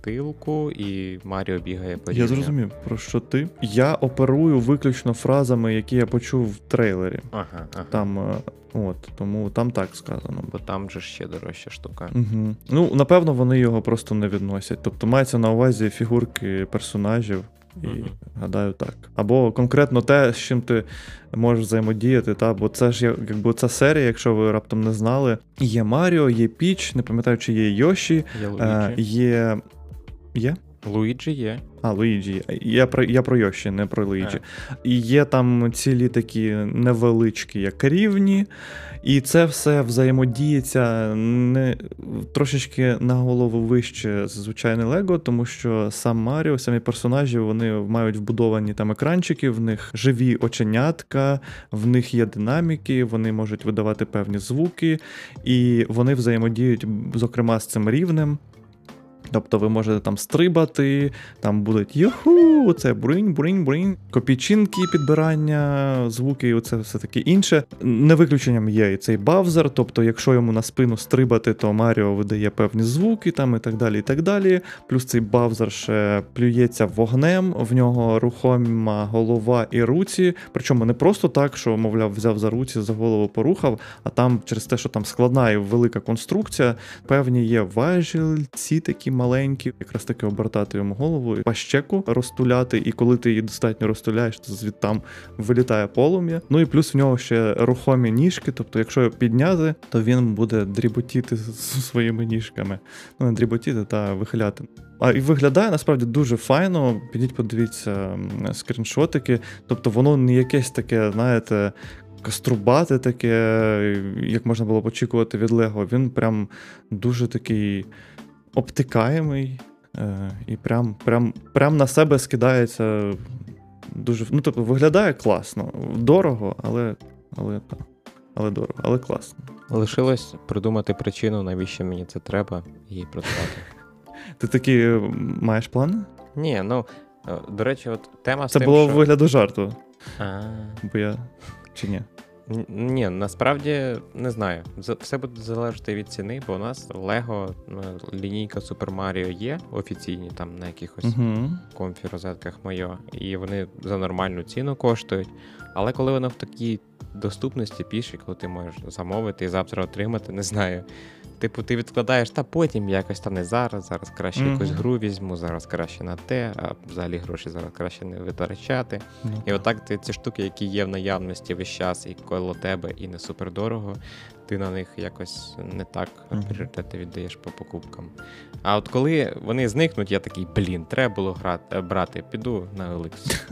Speaker 2: крутилку, і Маріо бігає по
Speaker 1: Я зрозумів, про що ти. Я оперую виключно фразами, які я почув в трейлері.
Speaker 2: Ага, ага.
Speaker 1: Там, е, от, тому там так сказано.
Speaker 2: Бо там же ще дорожча штука.
Speaker 1: Угу. Ну, напевно, вони його просто не відносять. Тобто мається на увазі фігурки персонажів, і
Speaker 2: Мгм.
Speaker 1: гадаю так. Або конкретно те, з чим ти можеш взаємодіяти, та? бо це ж якби ця серія, якщо ви раптом не знали. Є Маріо, є Піч, не пам'ятаю, чи є Йоші,
Speaker 2: Я
Speaker 1: е, є. Є?
Speaker 2: Луїджі є.
Speaker 1: А, Луїджі. Я про я про Йоші, не про Луїджі. І є там цілі такі невеличкі, як рівні, і це все взаємодіється не трошечки на голову вище звичайне Лего, тому що сам Маріо, самі персонажі, вони мають вбудовані там екранчики, в них живі оченятка, в них є динаміки, вони можуть видавати певні звуки, і вони взаємодіють, зокрема, з цим рівнем. Тобто ви можете там стрибати, там будуть юху, це бринь, бринь, бринь, копійчинки, підбирання, звуки, і оце все таке інше. Не виключенням є і цей бавзер, тобто, якщо йому на спину стрибати, то Маріо видає певні звуки там і так далі. і так далі. Плюс цей бавзер ще плюється вогнем, в нього рухома голова і руці. Причому не просто так, що, мовляв, взяв за руці, за голову порухав, а там через те, що там складна і велика конструкція, певні є важільці такі маленькі, якраз таки обертати йому голову, пащеку розтуляти, і коли ти її достатньо розтуляєш, то звідтам вилітає полум'я. Ну і плюс в нього ще рухомі ніжки, тобто, якщо його підняти, то він буде дріботіти своїми ніжками. Ну, не дріботіти, та вихиляти. А і виглядає насправді дуже файно. Підіть, подивіться скріншотики. Тобто, воно не якесь таке, знаєте. Каструбати таке, як можна було б очікувати від Лего, він прям дуже такий обтикаємий е, і прям прям, прям на себе скидається дуже. Ну, тобто, виглядає класно. Дорого, але але, але дорого, але класно.
Speaker 2: Лишилось придумати причину, навіщо мені це треба, і працювати.
Speaker 1: Ти такі маєш плани?
Speaker 2: Ні, ну е, до речі, от тема
Speaker 1: Це
Speaker 2: з тим,
Speaker 1: було
Speaker 2: що...
Speaker 1: вигляду жарту.
Speaker 2: А,
Speaker 1: Бо я. Чи ні?
Speaker 2: Ні, насправді не знаю. Все буде залежати від ціни, бо у нас Лего лінійка Super Mario є офіційні там на якихось uh-huh. комфі розетках моє, і вони за нормальну ціну коштують. Але коли воно в такій доступності пішій, коли ти можеш замовити і завтра отримати, не знаю. Типу, ти відкладаєш, та потім якось там не зараз, зараз краще mm-hmm. якусь гру візьму, зараз краще на те, а взагалі гроші зараз краще не витрачати. Mm-hmm. І отак ти ці штуки, які є в наявності весь час і коло тебе, і не супер дорого, ти на них якось не так mm-hmm. пріоритети віддаєш по покупкам. А от коли вони зникнуть, я такий, блін, треба було грати, брати, піду на OLX,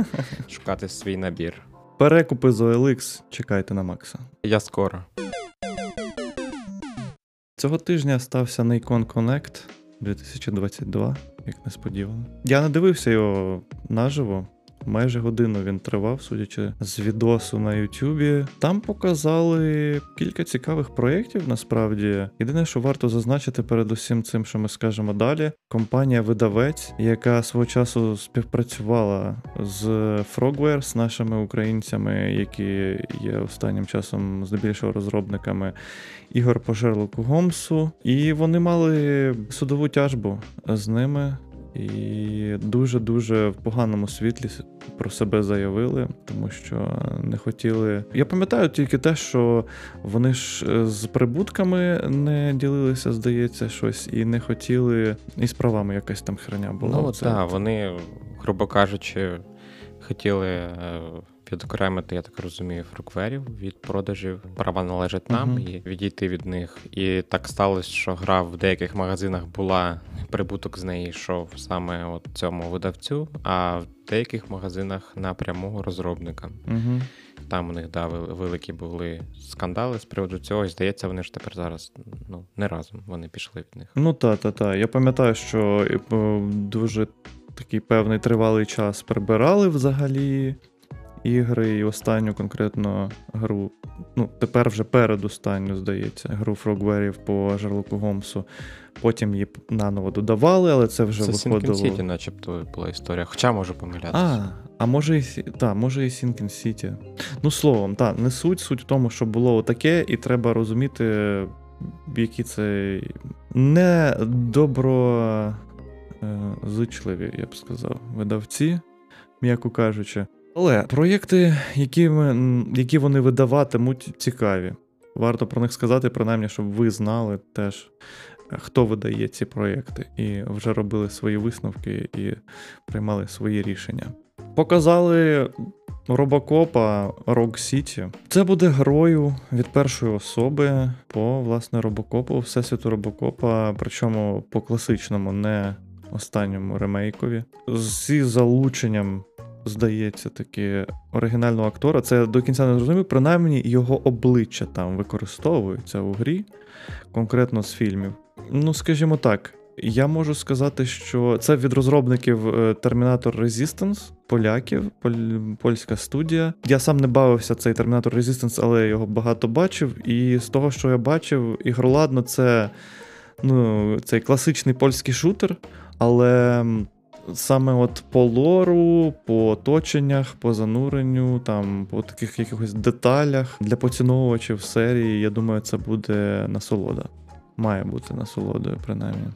Speaker 2: шукати свій набір.
Speaker 1: Перекупи з OLX, чекайте на Макса.
Speaker 2: Я скоро.
Speaker 1: Цього тижня стався Nikon Connect 2022, як несподівано. Я не дивився його наживо. Майже годину він тривав, судячи з відосу на Ютубі. Там показали кілька цікавих проєктів. Насправді, єдине, що варто зазначити перед усім цим, що ми скажемо далі. Компанія-видавець, яка свого часу співпрацювала з Frogware, з нашими українцями, які є останнім часом здебільшого розробниками ігор по Шерлоку Гомсу. І вони мали судову тяжбу з ними і дуже-дуже в поганому світлі про себе заявили, тому що не хотіли. Я пам'ятаю тільки те, що вони ж е, з прибутками не ділилися, здається, щось, і не хотіли, і з правами якась там херня була.
Speaker 2: Ну так, вони, грубо кажучи, хотіли. Відокремити, я так розумію, фрукверів від продажів. Права належать нам uh-huh. і відійти від них. І так сталося, що гра в деяких магазинах була прибуток з неї йшов саме от цьому видавцю, а в деяких магазинах напряму розробникам. Uh-huh. Там у них да, великі були скандали з приводу цього, і здається, вони ж тепер зараз ну, не разом вони пішли від них.
Speaker 1: Ну та, та, та. Я пам'ятаю, що е, дуже такий певний тривалий час прибирали взагалі ігри, і останню конкретно гру. Ну, тепер вже передостанню, здається, гру Фрогверів по Шерлоку Голмсу. Потім її наново додавали, але це вже
Speaker 2: це
Speaker 1: виходило.
Speaker 2: Це Сіті, начебто, була історія. Хоча можу помилятися.
Speaker 1: А, а може і та, може і Sinking City. Ну, словом, та, не суть. Суть в тому, що було таке, і треба розуміти, які це не доброзичливі, я б сказав, видавці, м'яко кажучи. Але проєкти, які які вони видаватимуть, цікаві. Варто про них сказати, принаймні, щоб ви знали теж, хто видає ці проєкти, і вже робили свої висновки і приймали свої рішення. Показали робокопа Rogue City. Це буде грою від першої особи по власне робокопу, всесвіту робокопа, причому по класичному, не останньому ремейкові. Зі залученням, здається, таки оригінального актора. Це до кінця не зрозумів. Принаймні його обличчя там використовується у грі, конкретно з фільмів. Ну, скажімо так. Я можу сказати, що це від розробників е, Terminator Resistance, поляків, поль- польська студія. Я сам не бавився цей Terminator Resistance, але його багато бачив. І з того, що я бачив, ігроладно, це ну, цей класичний польський шутер, але саме от по лору, по оточеннях, по зануренню, там, по таких якихось деталях для поціновувачів серії, я думаю, це буде насолода. Має бути насолодою, принаймні.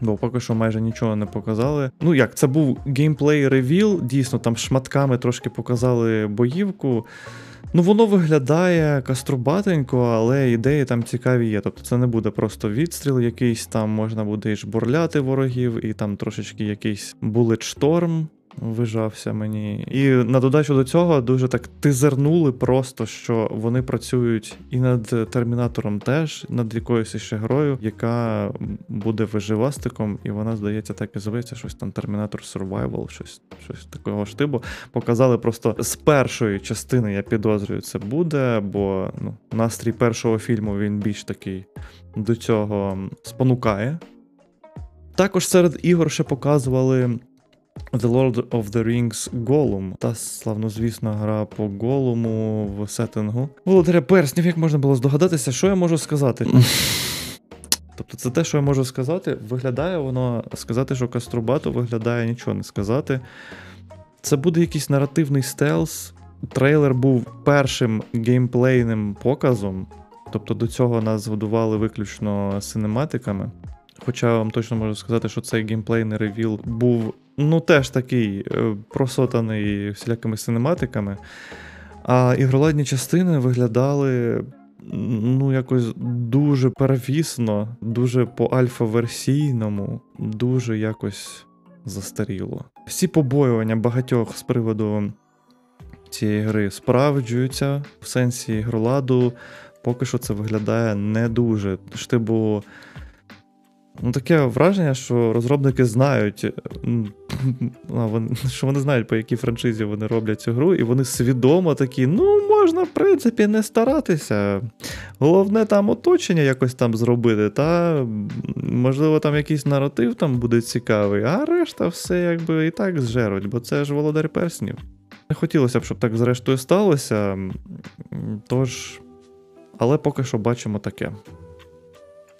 Speaker 1: Бо поки що майже нічого не показали. Ну як, це був геймплей ревіл, дійсно, там шматками трошки показали боївку. Ну, воно виглядає каструбатенько, але ідеї там цікаві є. Тобто це не буде просто відстріл якийсь, там можна буде і жбурляти ворогів, і там трошечки якийсь булетшторм вижався мені. І на додачу до цього дуже так тизернули просто, що вони працюють і над термінатором теж, над якоюсь ще грою, яка буде виживастиком, і вона, здається, так і зветься, щось там Terminator Survival, щось, щось такого ж типу. Показали просто з першої частини, я підозрюю, це буде, бо ну, настрій першого фільму він більш такий до цього спонукає. Також серед ігор ще показували The Lord of the Rings Gollum. Та славнозвісна гра по Голуму в сеттингу. Володаря перснів, як можна було здогадатися, що я можу сказати? Тобто це те, що я можу сказати. Виглядає воно сказати, що Каструбато виглядає нічого не сказати. Це буде якийсь наративний стелс. Трейлер був першим геймплейним показом. Тобто до цього нас годували виключно синематиками. Хоча я вам точно можу сказати, що цей геймплейний ревіл був ну теж такий е, просотаний всілякими синематиками. А ігроладні частини виглядали ну, якось дуже первісно, дуже по альфа-версійному, дуже якось застаріло. Всі побоювання багатьох з приводу цієї гри справджуються в сенсі ігроладу. Поки що це виглядає не дуже. Штибу Ну, таке враження, що розробники знають, вони- що вони знають, по якій франшизі вони роблять цю гру, і вони свідомо такі, ну, можна, в принципі, не старатися. Головне там оточення якось там зробити, та можливо, там якийсь наратив там буде цікавий, а решта все якби і так зжеруть, бо це ж володар перснів. Не хотілося б, щоб так зрештою сталося. Тож, але поки що бачимо таке.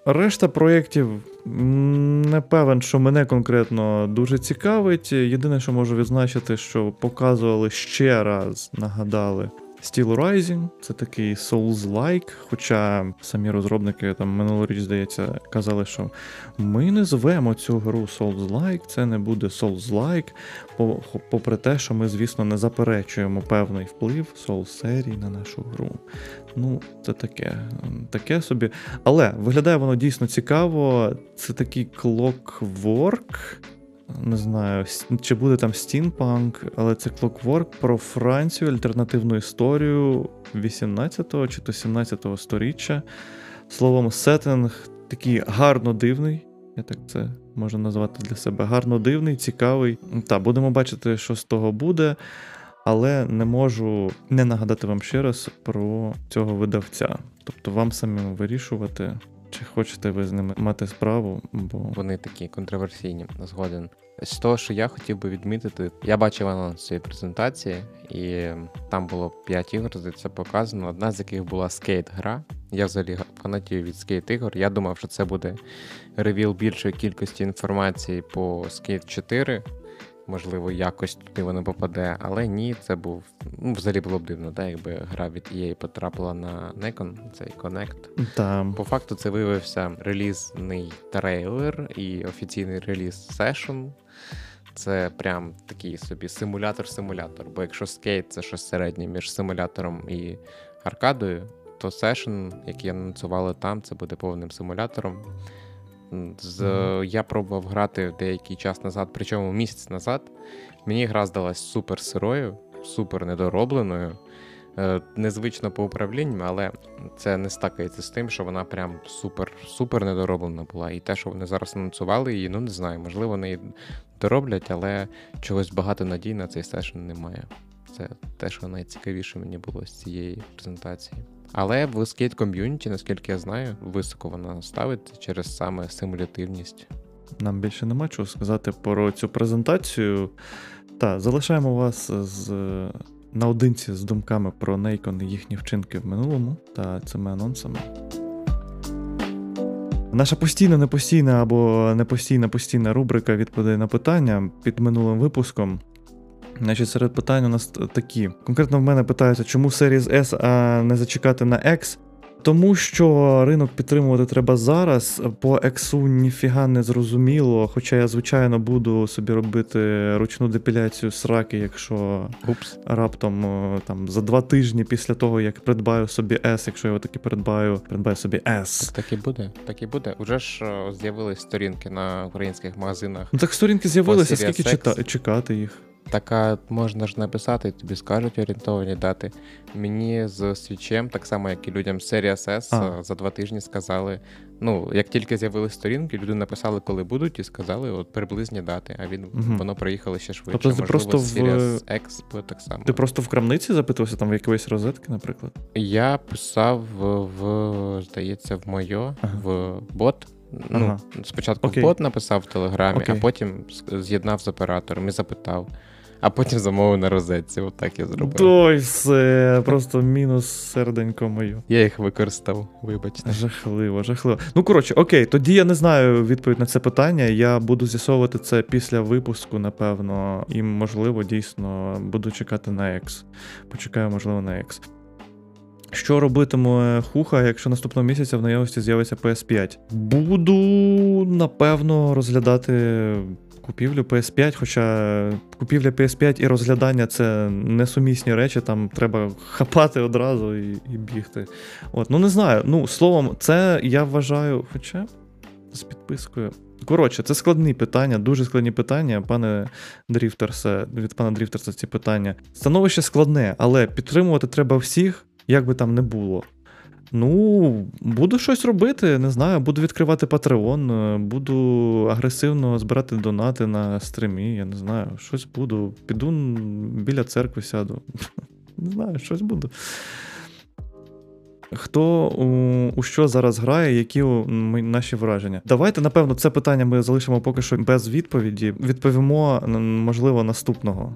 Speaker 1: Решта проєктів не певен, що мене конкретно дуже цікавить. Єдине, що можу відзначити, що показували ще раз, нагадали. Steel Rising це такий Souls-like, хоча самі розробники там минулоріч, здається, казали, що ми не звемо цю гру Souls-like, це не буде Souls-like, попри те, що ми, звісно, не заперечуємо певний вплив Souls-серії на нашу гру. Ну, це таке, таке собі. Але виглядає воно дійсно цікаво. Це такий Clockwork. Не знаю, чи буде там стінпанк, але це Clockwork про Францію, альтернативну історію 18 чи то 17 сторіччя. Словом, сеттинг такий гарно дивний. Я так це можу назвати для себе. Гарно дивний, цікавий. Та, будемо бачити, що з того буде. Але не можу не нагадати вам ще раз про цього видавця. Тобто вам самим вирішувати, чи хочете ви з ними мати справу, бо
Speaker 2: Вони такі контроверсійні, згоден. З того, що я хотів би відмітити, я бачив анонс цієї презентації, і там було 5 ігор, здається, показано. Одна з яких була скейт-гра. Я взагалі фанатію від скейт-ігор. Я думав, що це буде ревіл більшої кількості інформації по Skate 4. Можливо, якось туди воно попаде, але ні, це був. Ну, взагалі було б дивно, да, якби гра від EA потрапила на Nikon, цей Connect.
Speaker 1: там
Speaker 2: По факту це виявився релізний трейлер і офіційний реліз сешн. Це прям такий собі симулятор-симулятор. Бо якщо скейт це щось середнє між симулятором і аркадою, то сешн, який анонсували там, це буде повним симулятором. З, Я пробував грати деякий час назад, причому місяць назад. Мені гра здалась супер сирою, супер недоробленою. е, незвично по управлінню, але це не стакається з тим, що вона прям супер супер недороблена була. І те, що вони зараз анонсували її, ну не знаю, можливо, вони її дороблять, але чогось багато надій на цей сешн немає. Це те, що найцікавіше мені було з цієї презентації. Але в скейт ком'юніті, наскільки я знаю, високо вона ставить через саме симулятивність.
Speaker 1: Нам більше нема чого сказати про цю презентацію. Та, залишаємо вас з, наодинці з думками про Нейкон і їхні вчинки в минулому та цими анонсами. Наша постійна, непостійна або непостійна постійна рубрика відповідей на питання під минулим випуском. Значить, серед питань у нас такі. Конкретно в мене питаються, чому Series S, а не зачекати на X. Тому що ринок підтримувати треба зараз. По X ніфіга не зрозуміло. Хоча я, звичайно, буду собі робити ручну депіляцію сраки, якщо
Speaker 2: Упс.
Speaker 1: раптом там за два тижні після того, як придбаю собі S, якщо я його таки придбаю, придбаю собі S.
Speaker 2: Так і буде. Так і буде. Уже ж з'явились сторінки на українських магазинах.
Speaker 1: Ну так сторінки з'явилися, скільки чекати їх.
Speaker 2: Така можна ж написати, тобі скажуть орієнтовані дати. Мені з свічем, так само як і людям з Series S, е, за два тижні сказали. Ну, як тільки з'явились сторінки, люди написали, коли будуть, і сказали от приблизні дати. А він
Speaker 1: Мгм.
Speaker 2: воно приїхало ще швидше.
Speaker 1: Тобто ти
Speaker 2: Можливо,
Speaker 1: просто в-
Speaker 2: X так само.
Speaker 1: Ти просто в крамниці запитувався там в якоїсь розетки, наприклад.
Speaker 2: Я писав в, в здається, в моє,
Speaker 1: Ага.
Speaker 2: в бот. Ну,
Speaker 1: Ага.
Speaker 2: спочатку
Speaker 1: Окей.
Speaker 2: в бот написав в Телеграмі,
Speaker 1: Окей.
Speaker 2: а потім з'єднав з оператором і запитав. А потім замовив на розетці. Отак я зробив.
Speaker 1: Той все, просто мінус серденько моє.
Speaker 2: Я їх використав, вибачте.
Speaker 1: Жахливо, жахливо. Ну коротше, окей, тоді я не знаю відповідь на це питання. Я буду з'ясовувати це після випуску, напевно, і можливо, дійсно буду чекати на X. Почекаю, можливо, на X. Що робитиме Хуха, якщо наступного місяця в наявності з'явиться PS5? Буду, напевно, розглядати купівлю PS5, хоча купівля PS5 і розглядання це несумісні речі, там треба хапати одразу і, і бігти. От, ну не знаю. Ну, словом, це я вважаю, хоча з підпискою. Коротше, це складні питання, дуже складні питання, пане Дріфтерсе, від пана Дріфтерса ці питання. Становище складне, але підтримувати треба всіх, як би там не було. Ну, буду щось робити, не знаю, буду відкривати Patreon, е, буду агресивно збирати донати на стримі, я не знаю, щось буду. Піду біля церкви сяду. Не знаю, щось буду. Хто у, у що зараз грає, які у, наші враження? Давайте, напевно, це питання ми залишимо поки що без відповіді. Відповімо, можливо, наступного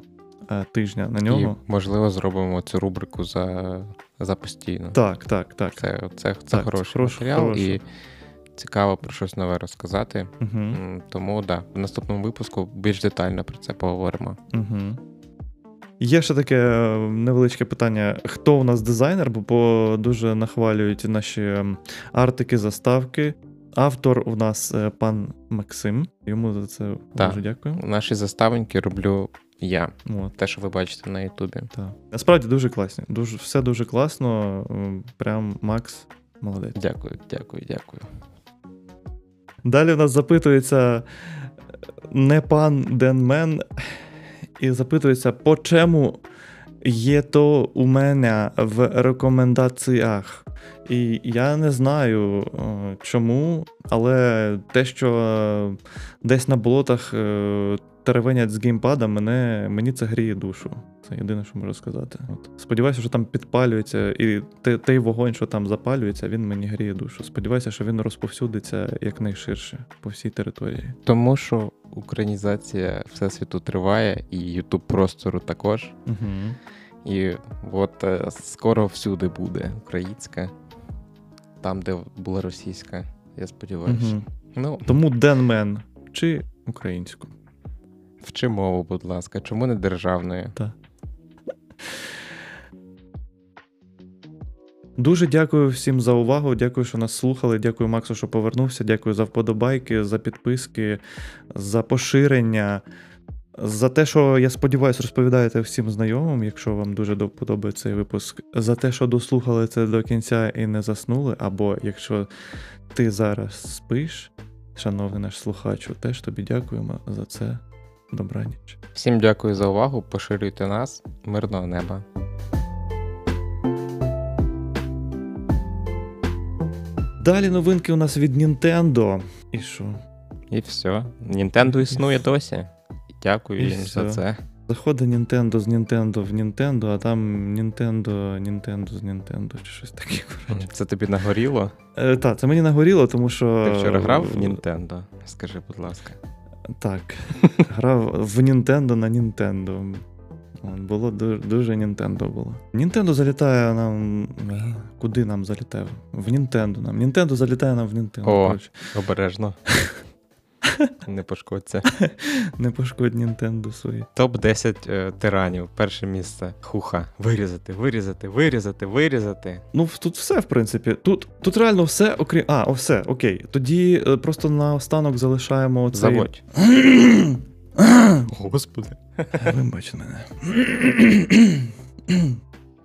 Speaker 1: тижня на нього.
Speaker 2: І, можливо, зробимо цю рубрику за, за постійно.
Speaker 1: Так, так, так.
Speaker 2: Це, це, це
Speaker 1: Так,
Speaker 2: хороший
Speaker 1: хороше,
Speaker 2: матеріал
Speaker 1: хороше.
Speaker 2: і цікаво про щось нове розказати.
Speaker 1: Угу,
Speaker 2: Тому да, в наступному випуску більш детально про це поговоримо.
Speaker 1: угу. Є ще таке е, невеличке питання: хто у нас дизайнер, бо дуже нахвалюють наші ем, артики, заставки. Автор у нас е, пан Максим. Йому за це дуже дякую.
Speaker 2: Наші заставоньки роблю я.
Speaker 1: От.
Speaker 2: Те, що ви бачите на Ютубі.
Speaker 1: Так. Насправді дуже класні. Дуже, все дуже класно. Прям Макс молодець.
Speaker 2: Дякую, дякую, дякую.
Speaker 1: Далі в нас запитується е, не пан Денмен, і запитується, по чому є то у мене в рекомендаціях. І я не знаю е, чому, але те, що е, десь на болотах е, теревенять з геймпада, мене, мені це гріє душу. Це єдине, що можу сказати. От. Сподіваюся, що там підпалюється, і той вогонь, що там запалюється, він мені гріє душу. Сподіваюся, що він розповсюдиться якнайширше по всій території.
Speaker 2: Тому що українізація всесвіту триває, і Ютуб простору також.
Speaker 1: Угу.
Speaker 2: І от скоро всюди буде українська, там, де була російська, я сподіваюся.
Speaker 1: Угу.
Speaker 2: Ну,
Speaker 1: Тому Денмен чи українську.
Speaker 2: вчи мову, будь ласка, чому не державною?
Speaker 1: Дуже дякую всім за увагу. Дякую, що нас слухали. Дякую Максу, що повернувся. Дякую за вподобайки, за підписки, за поширення. За те, що я сподіваюся, розповідаєте всім знайомим, якщо вам дуже подобається цей випуск, за те, що дослухали це до кінця і не заснули, або якщо ти зараз спиш, шановний наш слухачу, теж тобі дякуємо за це. Добраніч.
Speaker 2: Всім дякую за увагу. Поширюйте нас, мирного неба.
Speaker 1: Далі новинки у нас від Нінтендо. І що?
Speaker 2: І все. Нінтендо існує досі. Дякую
Speaker 1: І
Speaker 2: їм за це.
Speaker 1: Заходить Nintendo з Nintendo в Nintendo, а там Nintendo, Nintendo з Nintendo чи щось таке. коротше.
Speaker 2: Це тобі нагоріло?
Speaker 1: Е, так, це мені нагоріло, тому що.
Speaker 2: Ти вчора грав в Nintendo? Скажи, будь ласка.
Speaker 1: Так. Грав в Nintendo на Nintendo. Було дуже, дуже Nintendo було. Nintendo залітає нам. е, Куди нам залітає? В Nintendo нам. Nintendo залітає нам в Nintendo.
Speaker 2: О.
Speaker 1: коротше.
Speaker 2: Обережно. Не пошкодься.
Speaker 1: Не пошкодь Nintendo свої.
Speaker 2: Топ-10 е, тиранів. Перше місце. Хуха. Вирізати, вирізати, вирізати, вирізати.
Speaker 1: Ну, тут все, в принципі. Тут, тут реально все, окрім. А, о, все, окей. Тоді е, просто наостанок залишаємо оцей.
Speaker 2: Заводь. Господи.
Speaker 1: Вибач мене.